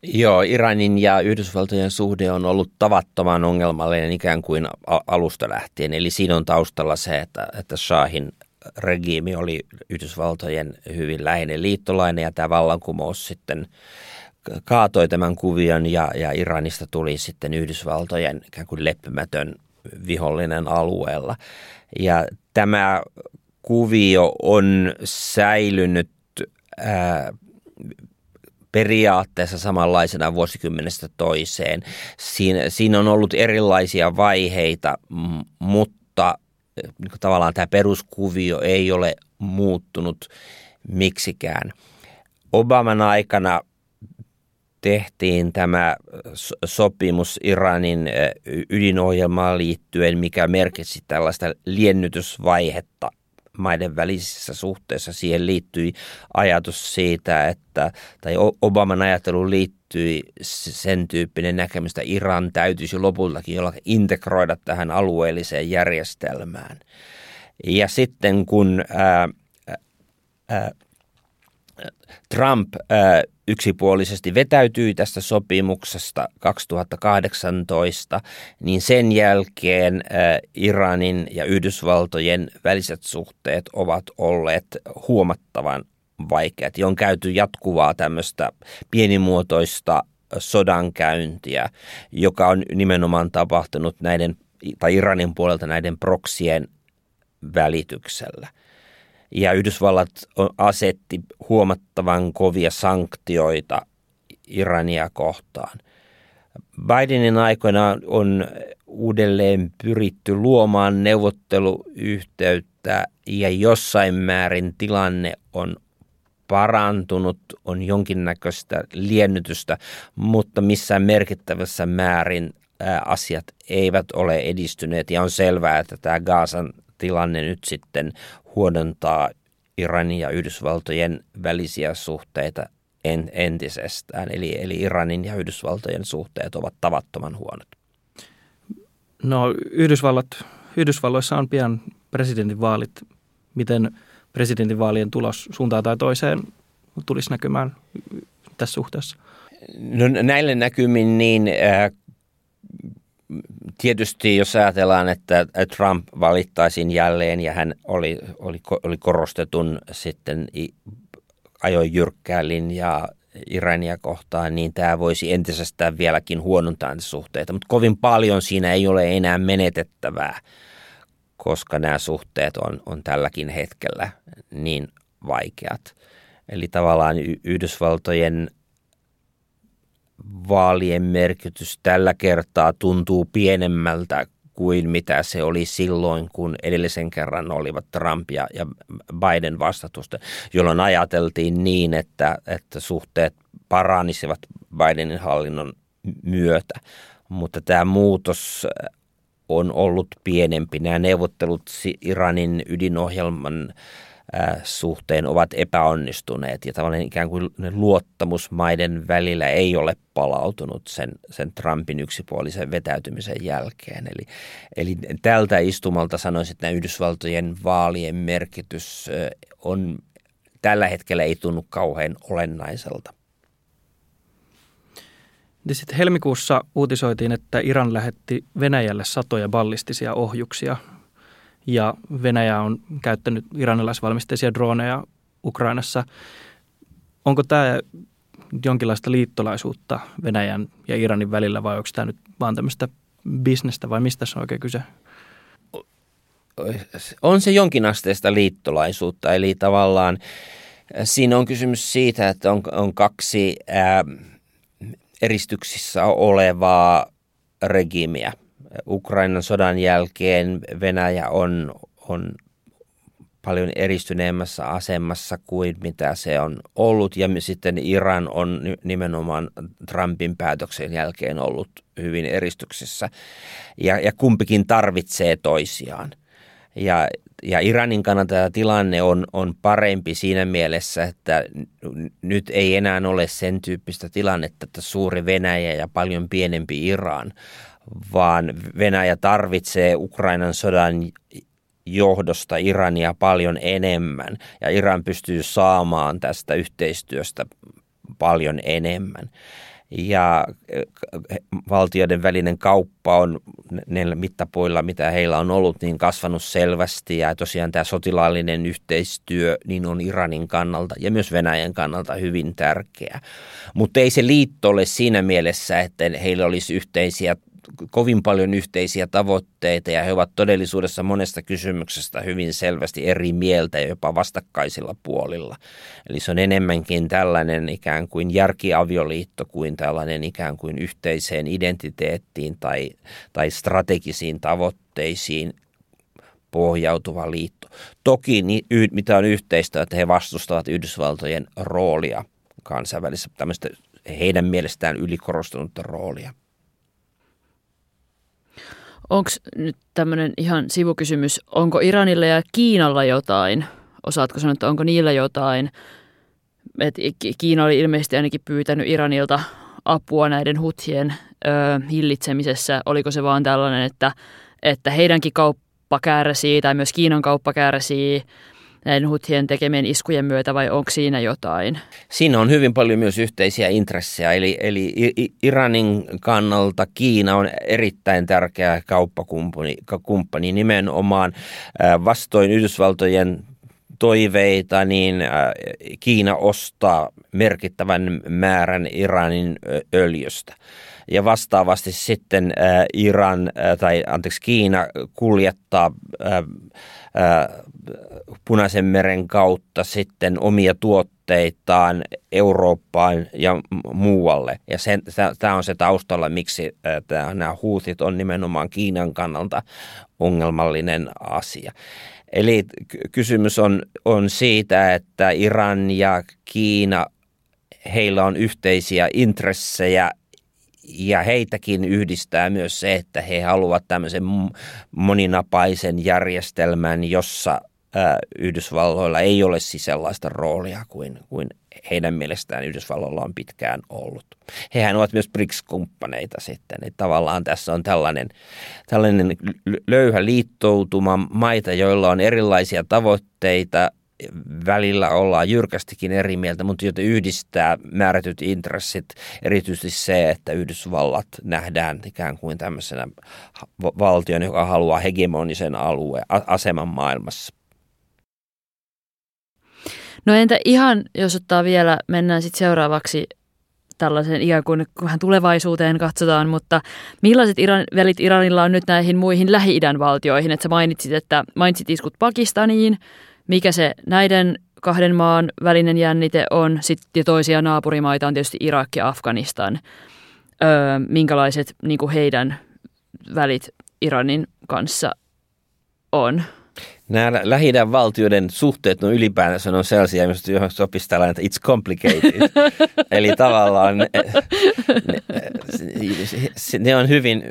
Joo, Iranin ja Yhdysvaltojen suhde on ollut tavattoman ongelmallinen ikään kuin alusta lähtien. Eli siinä on taustalla se, että, että Shahin regiimi oli Yhdysvaltojen hyvin läheinen liittolainen ja tämä vallankumous sitten kaatoi tämän kuvion ja, ja Iranista tuli sitten Yhdysvaltojen ikään kuin leppimätön vihollinen alueella. Ja tämä kuvio on säilynyt ää, periaatteessa samanlaisena vuosikymmenestä toiseen. Siinä, siinä on ollut erilaisia vaiheita, mutta niin tavallaan tämä peruskuvio ei ole muuttunut miksikään. Obaman aikana tehtiin tämä sopimus Iranin ydinohjelmaan liittyen, mikä merkitsi tällaista liennytysvaihetta maiden välisissä suhteissa. Siihen liittyi ajatus siitä, että, tai Obaman ajattelu liittyi sen tyyppinen näkemys, että Iran täytyisi lopultakin jollakin integroida tähän alueelliseen järjestelmään. Ja sitten kun ää, ää, Trump ää, yksipuolisesti vetäytyi tästä sopimuksesta 2018, niin sen jälkeen ää, Iranin ja Yhdysvaltojen väliset suhteet ovat olleet huomattavan vaikeat. On käyty jatkuvaa tämmöistä pienimuotoista sodankäyntiä, joka on nimenomaan tapahtunut näiden tai Iranin puolelta näiden proksien välityksellä – ja Yhdysvallat asetti huomattavan kovia sanktioita Irania kohtaan. Bidenin aikoina on uudelleen pyritty luomaan neuvotteluyhteyttä ja jossain määrin tilanne on parantunut, on jonkinnäköistä liennytystä, mutta missään merkittävässä määrin asiat eivät ole edistyneet ja on selvää, että tämä Gaasan tilanne nyt sitten huonontaa Iranin ja Yhdysvaltojen välisiä suhteita en, entisestään. Eli, eli Iranin ja Yhdysvaltojen suhteet ovat tavattoman huonot. No Yhdysvallat, Yhdysvalloissa on pian presidentinvaalit. Miten presidentinvaalien tulos suuntaan tai toiseen tulisi näkymään tässä suhteessa? No, näille näkymin niin äh, tietysti jos ajatellaan, että Trump valittaisiin jälleen ja hän oli, oli, oli korostetun sitten ajoi jyrkkää linjaa Irania kohtaan, niin tämä voisi entisestään vieläkin huonontaa suhteita. Mutta kovin paljon siinä ei ole enää menetettävää, koska nämä suhteet on, on tälläkin hetkellä niin vaikeat. Eli tavallaan Yhdysvaltojen vaalien merkitys tällä kertaa tuntuu pienemmältä kuin mitä se oli silloin, kun edellisen kerran olivat Trump ja, Biden vastatusta, jolloin ajateltiin niin, että, että suhteet paranisivat Bidenin hallinnon myötä. Mutta tämä muutos on ollut pienempi. Nämä neuvottelut Iranin ydinohjelman suhteen ovat epäonnistuneet ja tavallaan ikään kuin luottamus maiden välillä ei ole palautunut sen, sen Trumpin yksipuolisen vetäytymisen jälkeen. Eli, eli tältä istumalta sanoisin, että Yhdysvaltojen vaalien merkitys on tällä hetkellä ei tunnu kauhean olennaiselta. Sitten helmikuussa uutisoitiin, että Iran lähetti Venäjälle satoja ballistisia ohjuksia ja Venäjä on käyttänyt iranilaisvalmisteisia droneja Ukrainassa. Onko tämä jonkinlaista liittolaisuutta Venäjän ja Iranin välillä vai onko tämä nyt vaan tämmöistä bisnestä vai mistä se on oikein kyse? On se jonkinasteista liittolaisuutta, eli tavallaan siinä on kysymys siitä, että on, on kaksi ää, eristyksissä olevaa regimiä – Ukrainan sodan jälkeen Venäjä on, on paljon eristyneemmässä asemassa kuin mitä se on ollut. Ja sitten Iran on nimenomaan Trumpin päätöksen jälkeen ollut hyvin eristyksessä. Ja, ja kumpikin tarvitsee toisiaan. Ja, ja Iranin kannalta tämä tilanne on, on parempi siinä mielessä, että nyt ei enää ole sen tyyppistä tilannetta, että suuri Venäjä ja paljon pienempi Iran vaan Venäjä tarvitsee Ukrainan sodan johdosta Irania paljon enemmän ja Iran pystyy saamaan tästä yhteistyöstä paljon enemmän. Ja eh, valtioiden välinen kauppa on niillä mittapuilla, mitä heillä on ollut, niin kasvanut selvästi. Ja tosiaan tämä sotilaallinen yhteistyö niin on Iranin kannalta ja myös Venäjän kannalta hyvin tärkeä. Mutta ei se liitto ole siinä mielessä, että heillä olisi yhteisiä kovin paljon yhteisiä tavoitteita ja he ovat todellisuudessa monesta kysymyksestä hyvin selvästi eri mieltä ja jopa vastakkaisilla puolilla. Eli se on enemmänkin tällainen ikään kuin järkiavioliitto kuin tällainen ikään kuin yhteiseen identiteettiin tai, tai strategisiin tavoitteisiin pohjautuva liitto. Toki mitä on yhteistä, että he vastustavat Yhdysvaltojen roolia kansainvälisessä tämmöistä heidän mielestään ylikorostunutta roolia. Onko nyt tämmöinen ihan sivukysymys, onko Iranilla ja Kiinalla jotain? Osaatko sanoa, että onko niillä jotain? Et Kiina oli ilmeisesti ainakin pyytänyt Iranilta apua näiden huthien ö, hillitsemisessä. Oliko se vaan tällainen, että, että heidänkin kauppa kärsii tai myös Kiinan kauppa kärsii näiden huthien tekemien iskujen myötä vai onko siinä jotain? Siinä on hyvin paljon myös yhteisiä intressejä, eli, eli Iranin kannalta Kiina on erittäin tärkeä kauppakumppani kumppani, nimenomaan vastoin Yhdysvaltojen toiveita, niin Kiina ostaa merkittävän määrän Iranin öljystä. Ja vastaavasti sitten Iran, tai anteeksi Kiina kuljettaa Punaisen meren kautta sitten omia tuotteitaan Eurooppaan ja muualle. Ja tämä on se taustalla, miksi tää, nämä huutit on nimenomaan Kiinan kannalta ongelmallinen asia. Eli kysymys on, on siitä, että Iran ja Kiina, heillä on yhteisiä intressejä ja heitäkin yhdistää myös se, että he haluavat tämmöisen moninapaisen järjestelmän, jossa Yhdysvalloilla ei ole siis sellaista roolia kuin, kuin heidän mielestään Yhdysvalloilla on pitkään ollut. Hehän ovat myös BRICS-kumppaneita sitten. Että tavallaan tässä on tällainen, tällainen löyhä liittoutuma maita, joilla on erilaisia tavoitteita välillä ollaan jyrkästikin eri mieltä, mutta joita yhdistää määrätyt intressit, erityisesti se, että Yhdysvallat nähdään ikään kuin tämmöisenä valtion, joka haluaa hegemonisen alueen aseman maailmassa. No entä ihan, jos ottaa vielä, mennään sitten seuraavaksi tällaisen ikään kuin vähän tulevaisuuteen katsotaan, mutta millaiset Iran, välit Iranilla on nyt näihin muihin Lähi-idän valtioihin? Että sä mainitsit, että mainitsit iskut Pakistaniin, mikä se näiden kahden maan välinen jännite on, sitten toisia naapurimaita on tietysti Irak ja Afganistan. Öö, minkälaiset niin kuin heidän välit Iranin kanssa on? Nämä lähi valtioiden suhteet on ylipäänsä on sellaisia, joihin sopisi tällainen, että it's complicated. <laughs> Eli tavallaan ne, ne, ne on hyvin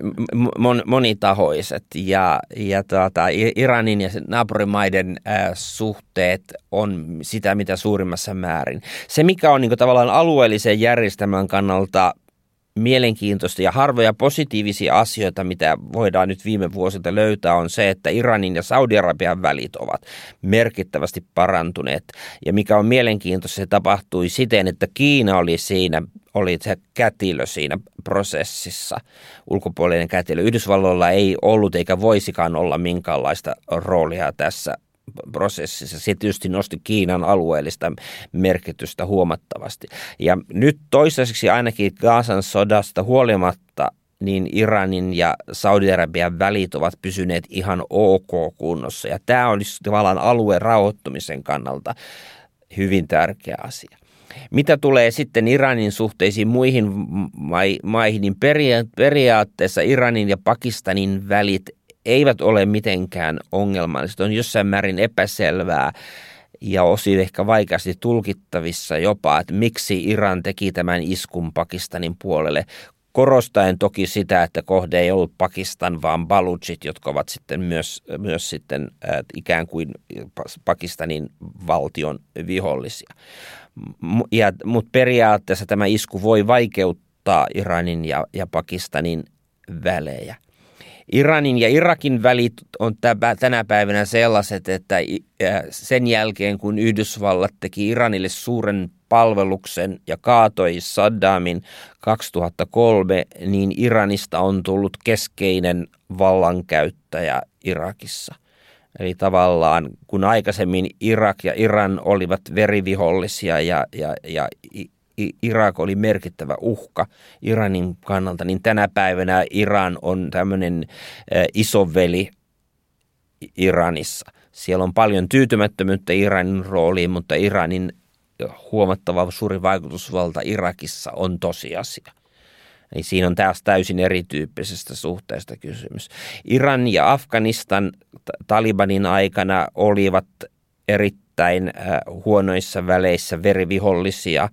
mon, monitahoiset ja, ja tuota, Iranin ja naapurimaiden äh, suhteet on sitä mitä suurimmassa määrin. Se, mikä on niin kuin, tavallaan alueellisen järjestelmän kannalta – mielenkiintoista ja harvoja positiivisia asioita, mitä voidaan nyt viime vuosilta löytää, on se, että Iranin ja Saudi-Arabian välit ovat merkittävästi parantuneet. Ja mikä on mielenkiintoista, se tapahtui siten, että Kiina oli siinä, oli se kätilö siinä prosessissa, ulkopuolinen kätilö. Yhdysvalloilla ei ollut eikä voisikaan olla minkäänlaista roolia tässä prosessissa. Se tietysti nosti Kiinan alueellista merkitystä huomattavasti. Ja nyt toistaiseksi ainakin Gaasan sodasta huolimatta niin Iranin ja Saudi-Arabian välit ovat pysyneet ihan ok kunnossa. Ja tämä olisi tavallaan alueen rauhoittumisen kannalta hyvin tärkeä asia. Mitä tulee sitten Iranin suhteisiin muihin maihin, niin periaatteessa Iranin ja Pakistanin välit eivät ole mitenkään ongelmalliset. On jossain määrin epäselvää ja osin ehkä vaikeasti tulkittavissa jopa, että miksi Iran teki tämän iskun Pakistanin puolelle, korostaen toki sitä, että kohde ei ollut Pakistan, vaan Baluchit, jotka ovat sitten myös, myös sitten ikään kuin Pakistanin valtion vihollisia. Mutta periaatteessa tämä isku voi vaikeuttaa Iranin ja, ja Pakistanin välejä. Iranin ja Irakin välit on tänä päivänä sellaiset, että sen jälkeen kun Yhdysvallat teki Iranille suuren palveluksen ja kaatoi Saddamin 2003, niin Iranista on tullut keskeinen vallankäyttäjä Irakissa. Eli tavallaan kun aikaisemmin Irak ja Iran olivat verivihollisia ja, ja, ja Irak oli merkittävä uhka Iranin kannalta, niin tänä päivänä Iran on tämmöinen isoveli Iranissa. Siellä on paljon tyytymättömyyttä Iranin rooliin, mutta Iranin huomattava suuri vaikutusvalta Irakissa on tosiasia. Eli siinä on taas täysin erityyppisestä suhteesta kysymys. Iran ja Afganistan Talibanin aikana olivat erittäin huonoissa väleissä verivihollisia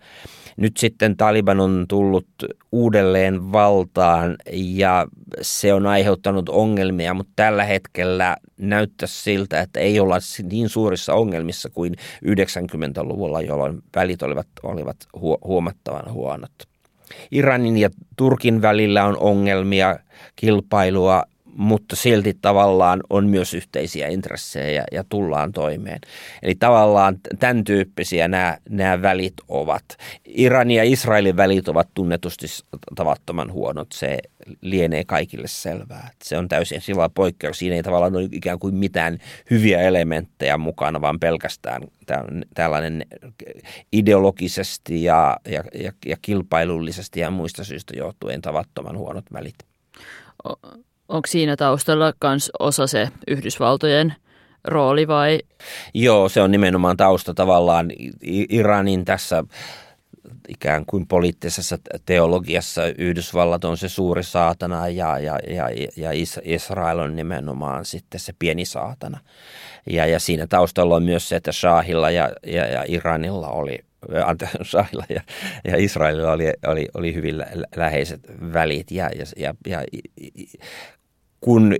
nyt sitten Taliban on tullut uudelleen valtaan ja se on aiheuttanut ongelmia, mutta tällä hetkellä näyttää siltä, että ei olla niin suurissa ongelmissa kuin 90-luvulla, jolloin välit olivat, olivat huomattavan huonot. Iranin ja Turkin välillä on ongelmia, kilpailua mutta silti tavallaan on myös yhteisiä intressejä ja, ja tullaan toimeen. Eli tavallaan tämän tyyppisiä nämä, nämä välit ovat. Iranin ja Israelin välit ovat tunnetusti tavattoman huonot. Se lienee kaikille selvää. Se on täysin sillä poikkeus. Siinä ei tavallaan ole ikään kuin mitään hyviä elementtejä mukana, vaan pelkästään tällainen ideologisesti ja, ja, ja, ja kilpailullisesti ja muista syistä johtuen tavattoman huonot välit onko siinä taustalla myös osa se Yhdysvaltojen rooli vai? Joo, se on nimenomaan tausta tavallaan Iranin tässä ikään kuin poliittisessa teologiassa Yhdysvallat on se suuri saatana ja, ja, ja, ja Israel on nimenomaan sitten se pieni saatana. Ja, ja siinä taustalla on myös se, että Shahilla ja, ja, ja Iranilla oli anteeksi, <laughs> Shahilla ja, ja Israelilla oli, oli, oli hyvin läheiset välit ja, ja, ja, ja kun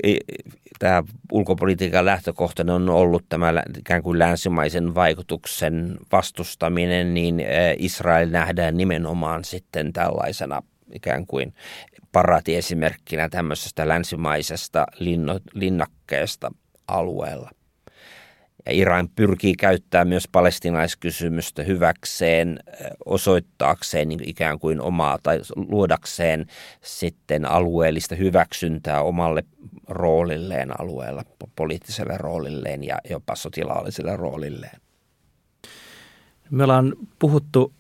tämä ulkopolitiikan lähtökohtana on ollut tämä ikään kuin länsimaisen vaikutuksen vastustaminen, niin Israel nähdään nimenomaan sitten tällaisena ikään kuin paratiesimerkkinä tämmöisestä länsimaisesta linnakkeesta alueella. Ja Iran pyrkii käyttämään myös palestinaiskysymystä hyväkseen, osoittaakseen niin ikään kuin omaa tai luodakseen sitten alueellista hyväksyntää omalle roolilleen alueella, poliittiselle roolilleen ja jopa sotilaalliselle roolilleen. Me ollaan puhuttu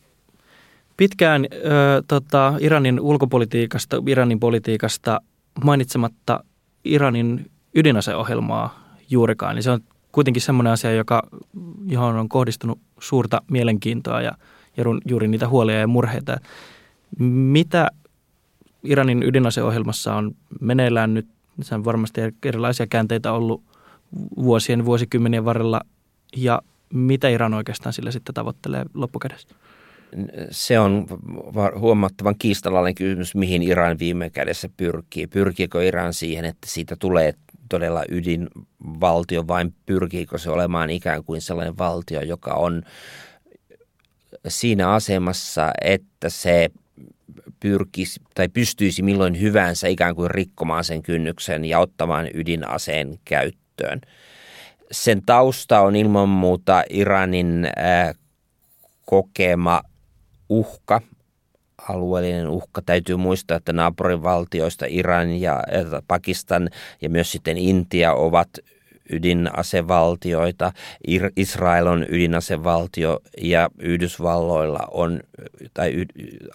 pitkään ö, tota, Iranin ulkopolitiikasta, Iranin politiikasta mainitsematta Iranin ydinaseohjelmaa juurikaan. Niin se on kuitenkin semmoinen asia, joka, johon on kohdistunut suurta mielenkiintoa ja, ja juuri niitä huolia ja murheita. Mitä Iranin ydinaseohjelmassa on meneillään nyt? Se on varmasti erilaisia käänteitä ollut vuosien, vuosikymmenien varrella. Ja mitä Iran oikeastaan sillä sitten tavoittelee loppukädessä? Se on huomattavan kiistalainen kysymys, mihin Iran viime kädessä pyrkii. Pyrkiikö Iran siihen, että siitä tulee todella ydinvaltio, vai pyrkiikö se olemaan ikään kuin sellainen valtio, joka on siinä asemassa, että se pyrkisi tai pystyisi milloin hyvänsä ikään kuin rikkomaan sen kynnyksen ja ottamaan ydinaseen käyttöön. Sen tausta on ilman muuta Iranin äh, kokema uhka, alueellinen uhka. Täytyy muistaa, että naapurivaltioista Iran ja Pakistan ja myös sitten Intia ovat ydinasevaltioita. Israel on ydinasevaltio ja Yhdysvalloilla on, tai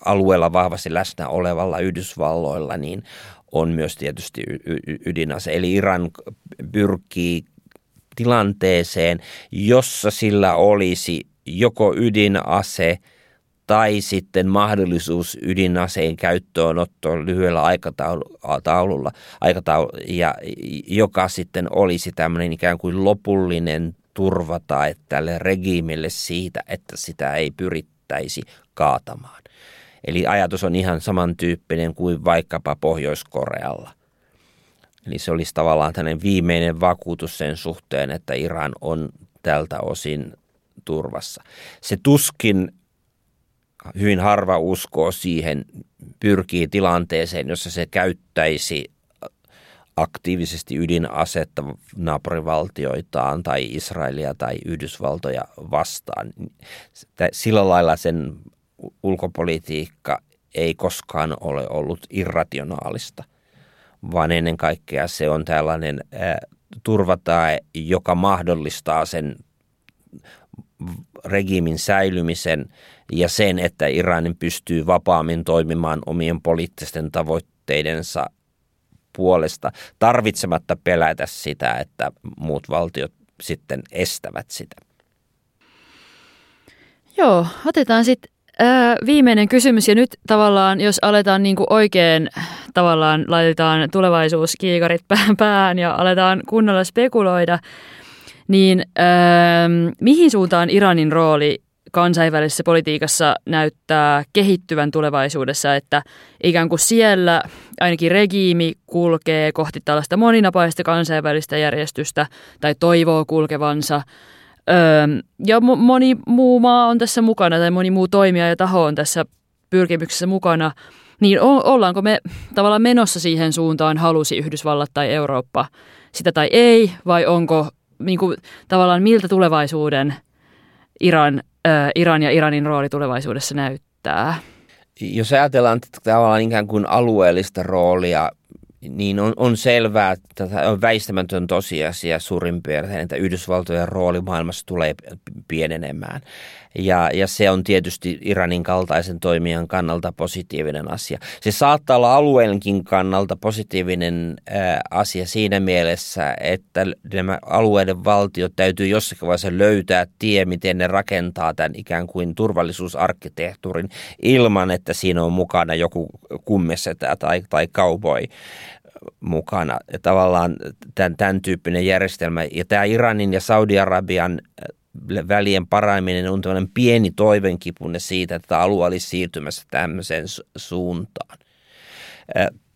alueella vahvasti läsnä olevalla Yhdysvalloilla, niin on myös tietysti ydinase. Eli Iran pyrkii tilanteeseen, jossa sillä olisi joko ydinase tai sitten mahdollisuus ydinaseen käyttöönottoon lyhyellä aikataululla, aikataulu, ja joka sitten olisi tämmöinen ikään kuin lopullinen turva tai tälle regiimille siitä, että sitä ei pyrittäisi kaatamaan. Eli ajatus on ihan samantyyppinen kuin vaikkapa Pohjois-Korealla. Eli se olisi tavallaan tämmöinen viimeinen vakuutus sen suhteen, että Iran on tältä osin turvassa. Se tuskin hyvin harva uskoo siihen, pyrkii tilanteeseen, jossa se käyttäisi aktiivisesti ydinasetta naapurivaltioitaan tai Israelia tai Yhdysvaltoja vastaan. Sillä lailla sen ulkopolitiikka ei koskaan ole ollut irrationaalista, vaan ennen kaikkea se on tällainen turvatae, joka mahdollistaa sen regiimin säilymisen ja sen, että Iranin pystyy vapaammin toimimaan omien poliittisten tavoitteidensa puolesta tarvitsematta pelätä sitä, että muut valtiot sitten estävät sitä. Joo, otetaan sitten viimeinen kysymys ja nyt tavallaan, jos aletaan niin kuin oikein, tavallaan laitetaan tulevaisuuskiikarit <laughs> päähän ja aletaan kunnolla spekuloida, niin öö, mihin suuntaan Iranin rooli kansainvälisessä politiikassa näyttää kehittyvän tulevaisuudessa, että ikään kuin siellä ainakin regiimi kulkee kohti tällaista moninapaista kansainvälistä järjestystä tai toivoo kulkevansa. Öö, ja moni muu maa on tässä mukana tai moni muu toimija ja taho on tässä pyrkimyksessä mukana. Niin ollaanko me tavallaan menossa siihen suuntaan, halusi Yhdysvallat tai Eurooppa sitä tai ei, vai onko niin kuin, tavallaan miltä tulevaisuuden Iran, äh, Iran ja Iranin rooli tulevaisuudessa näyttää? Jos ajatellaan tavallaan ikään kuin alueellista roolia, niin on, on selvää, että on väistämätön tosiasia suurin piirtein, että Yhdysvaltojen rooli maailmassa tulee pienenemään. Ja, ja se on tietysti Iranin kaltaisen toimijan kannalta positiivinen asia. Se saattaa olla alueenkin kannalta positiivinen ää, asia siinä mielessä, että nämä alueiden valtiot täytyy jossakin vaiheessa löytää tie, miten ne rakentaa tämän ikään kuin turvallisuusarkkitehtuurin ilman, että siinä on mukana joku kummesetä tai, tai cowboy mukana. Ja tavallaan tämän, tämän tyyppinen järjestelmä. Ja tämä Iranin ja Saudi-Arabian välien paraiminen on tämmöinen pieni toivenkipunne siitä, että alue olisi siirtymässä tämmöiseen suuntaan.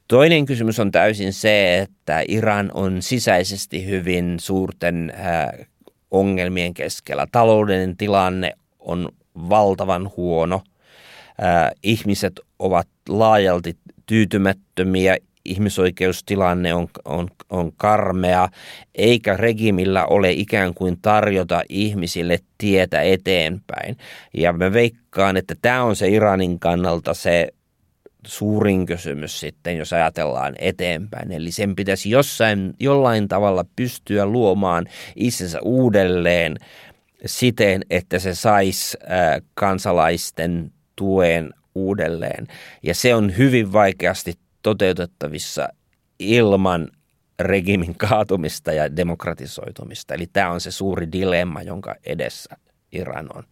Toinen kysymys on täysin se, että Iran on sisäisesti hyvin suurten ongelmien keskellä. Taloudellinen tilanne on valtavan huono. Ihmiset ovat laajalti tyytymättömiä ihmisoikeustilanne on, on, on karmea, eikä regimillä ole ikään kuin tarjota ihmisille tietä eteenpäin. Ja mä veikkaan, että tämä on se Iranin kannalta se suurin kysymys sitten, jos ajatellaan eteenpäin. Eli sen pitäisi jossain, jollain tavalla pystyä luomaan itsensä uudelleen siten, että se saisi kansalaisten tuen uudelleen. Ja se on hyvin vaikeasti toteutettavissa ilman regimin kaatumista ja demokratisoitumista. Eli tämä on se suuri dilemma, jonka edessä Iran on.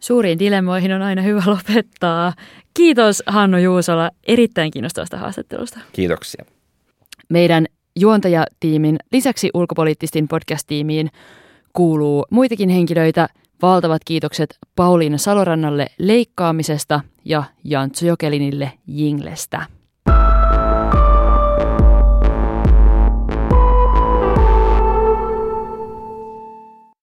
Suuriin dilemmoihin on aina hyvä lopettaa. Kiitos Hanno Juusola erittäin kiinnostavasta haastattelusta. Kiitoksia. Meidän juontajatiimin lisäksi ulkopoliittistin podcast-tiimiin kuuluu muitakin henkilöitä. Valtavat kiitokset Pauliina Salorannalle leikkaamisesta ja Jantsu Jokelinille Jinglestä.